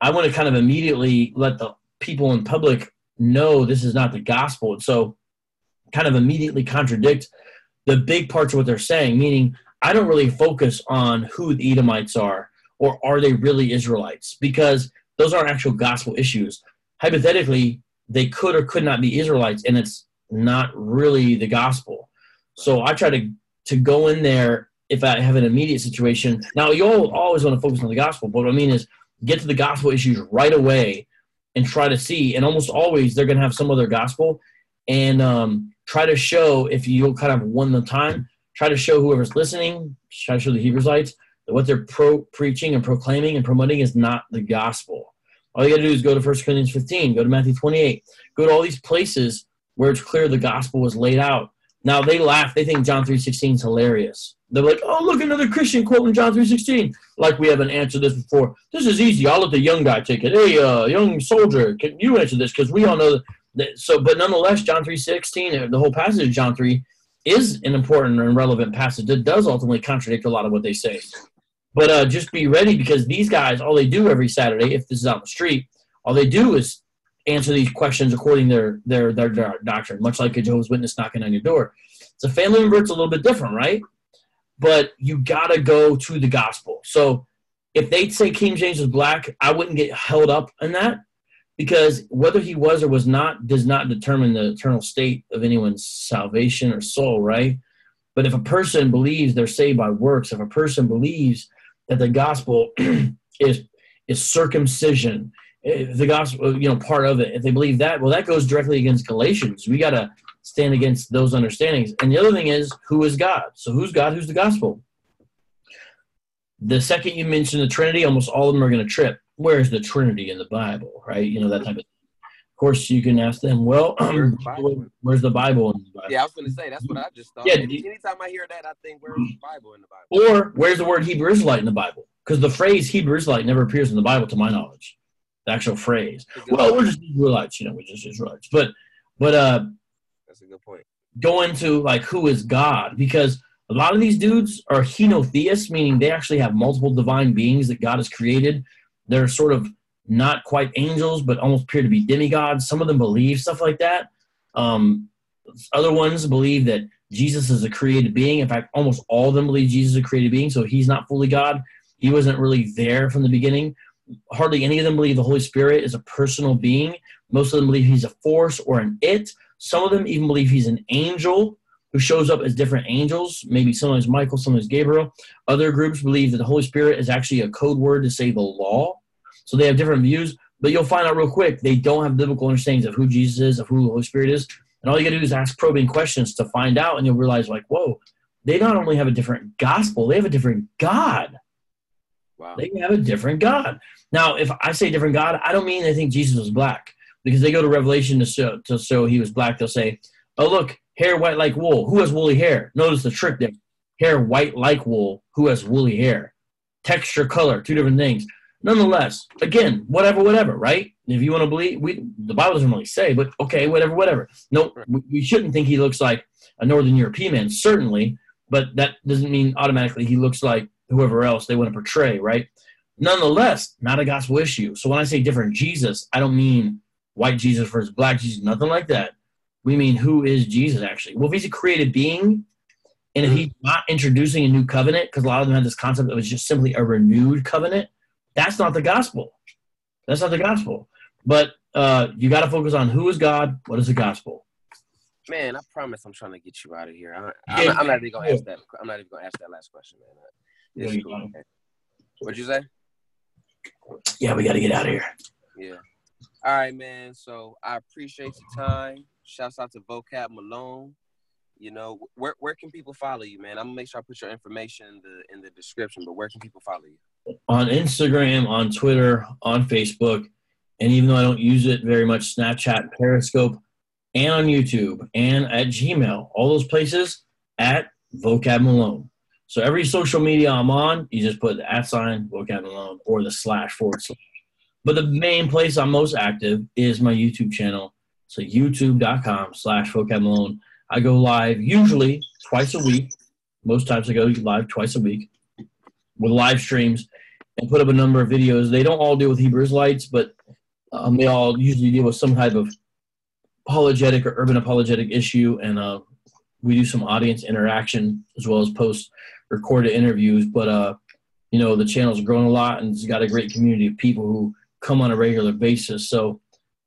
I want to kind of immediately let the people in public know this is not the gospel. And so kind of immediately contradict the big parts of what they're saying, meaning I don't really focus on who the Edomites are or are they really Israelites because those aren't actual gospel issues. Hypothetically, they could or could not be Israelites, and it's not really the gospel. So I try to to go in there if I have an immediate situation. Now you all always want to focus on the gospel, but what I mean is get to the gospel issues right away and try to see. And almost always they're going to have some other gospel and um, try to show if you kind of won the time, try to show whoever's listening, try to show the Hebrewites that what they're pro preaching and proclaiming and promoting is not the gospel. All you got to do is go to 1 Corinthians 15, go to Matthew 28, go to all these places where it's clear the gospel was laid out. Now they laugh, they think John 3.16 is hilarious. They're like, oh, look, another Christian quoting John 3.16. Like we haven't answered this before. This is easy. I'll let the young guy take it. Hey, uh, young soldier, can you answer this? Because we all know that. So, but nonetheless, John 3.16, uh, the whole passage of John 3 is an important and relevant passage that does ultimately contradict a lot of what they say. But uh, just be ready because these guys, all they do every Saturday, if this is on the street, all they do is answer these questions according to their, their, their, their doctrine, much like a Jehovah's Witness knocking on your door. It's a family member, it's a little bit different, right? But you got to go to the gospel. So if they'd say King James was black, I wouldn't get held up in that because whether he was or was not does not determine the eternal state of anyone's salvation or soul, right? But if a person believes they're saved by works, if a person believes that the gospel *clears throat* is is circumcision, if the gospel, you know, part of it, if they believe that, well, that goes directly against Galatians. We got to stand against those understandings. And the other thing is, who is God? So who's God? Who's the gospel? The second you mention the Trinity, almost all of them are going to trip. Where's the Trinity in the Bible, right? You know, that type of Thing. Of course, you can ask them, well, Where's the *clears throat* Bible? where's the Bible in the Bible? Yeah, I was gonna say that's what I just thought. Yeah, Anytime I hear that, I think where's the Bible in the Bible? Or where's the word Hebrew Israelite in the Bible? Because the phrase Hebrew Israelite never appears in the Bible, to my knowledge. The actual phrase. That's a good Well, we're just Israelites, you know, we're just Israelites. But, but uh, good point. go into like who is God because a lot of these dudes are henotheists, meaning they actually have multiple divine beings that God has created. They're sort of not quite angels, but almost appear to be demigods. Some of them believe stuff like that. Um, other ones believe that Jesus is a created being. In fact, almost all of them believe Jesus is a created being, so he's not fully God. He wasn't really there from the beginning. Hardly any of them believe the Holy Spirit is a personal being. Most of them believe he's a force or an it. Some of them even believe he's an angel who shows up as different angels, maybe sometimes Michael, sometimes Gabriel. Other groups believe that the Holy Spirit is actually a code word to say the law. So they have different views, but you'll find out real quick they don't have biblical understandings of who Jesus is, of who the Holy Spirit is. And all you gotta do is ask probing questions to find out, and you'll realize, like, whoa, they not only have a different gospel, they have a different God. Wow. They have a different God. Now, if I say different God, I don't mean they think Jesus was black because they go to Revelation to show, to show he was black. They'll say, oh, look, hair white like wool. Who has woolly hair? Notice the trick there. Hair white like wool. Who has woolly hair? Texture, color, two different things. Nonetheless, again, whatever, whatever, right? If you want to believe, we the Bible doesn't really say, but okay, whatever, whatever. No, we, we shouldn't think he looks like a Northern European man, certainly, but that doesn't mean automatically he looks like whoever else they want to portray, right? Nonetheless, not a gospel issue. So when I say different Jesus, I don't mean white Jesus versus black Jesus, nothing like that. We mean who is Jesus actually? Well, if he's a created being, and if he's not introducing a new covenant, because a lot of them had this concept that it was just simply a renewed covenant, that's not the gospel. That's not the gospel. But uh, you got to focus on who is God, what is the gospel. Man, I promise I'm trying to get you out of here. I, I'm, I'm not even gonna ask that. I'm not even gonna ask that last question, man. Yeah, cool, man. What'd you say? Yeah, we got to get out of here. Yeah. All right, man. So I appreciate your time. Shouts out to Vocab Malone. You know, where where can people follow you, man? I'm gonna make sure I put your information in the in the description. But where can people follow you? on Instagram, on Twitter, on Facebook, and even though I don't use it very much, Snapchat, Periscope, and on YouTube, and at Gmail, all those places at Vocab Malone. So every social media I'm on, you just put the at sign Vocab Malone or the slash forward slash. But the main place I'm most active is my YouTube channel. So youtube.com slash Vocab. I go live usually twice a week. Most times I go live twice a week with live streams and put up a number of videos. They don't all deal with Hebrew Israelites, but um, they all usually deal with some type of apologetic or urban apologetic issue. And uh, we do some audience interaction as well as post recorded interviews. But, uh, you know, the channel's grown a lot and it's got a great community of people who come on a regular basis. So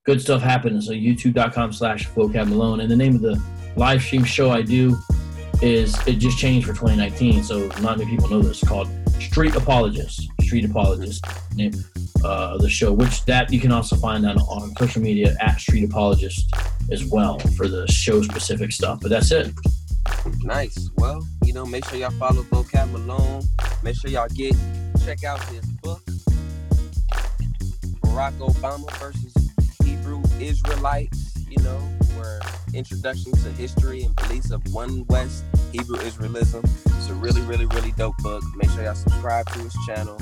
good stuff happens. So youtube.com slash vocab malone. And the name of the live stream show I do is it just changed for 2019. So not many people know this. It's called Street Apologist. Street Apologist name uh, the show, which that you can also find on, on social media at Street Apologist as well for the show specific stuff. But that's it. Nice. Well, you know, make sure y'all follow Vocab Malone. Make sure y'all get check out his book, Barack Obama versus Hebrew Israelites. You know, where introduction to history and beliefs of one West Hebrew Israelism. It's a really, really, really dope book. Make sure y'all subscribe to his channel.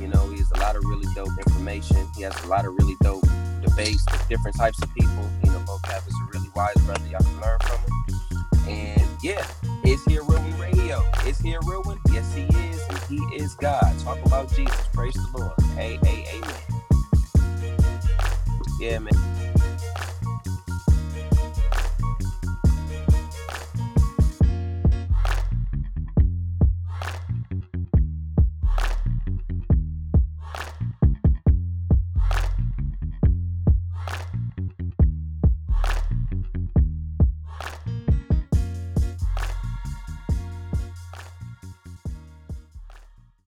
You know, he has a lot of really dope information. He has a lot of really dope debates with different types of people. You know, Vocab is a really wise brother. Y'all can learn from him. And yeah, is he a real one radio? Is he a real one? Yes, he is, and he is God. Talk about Jesus. Praise the Lord. A A Amen. Yeah, man.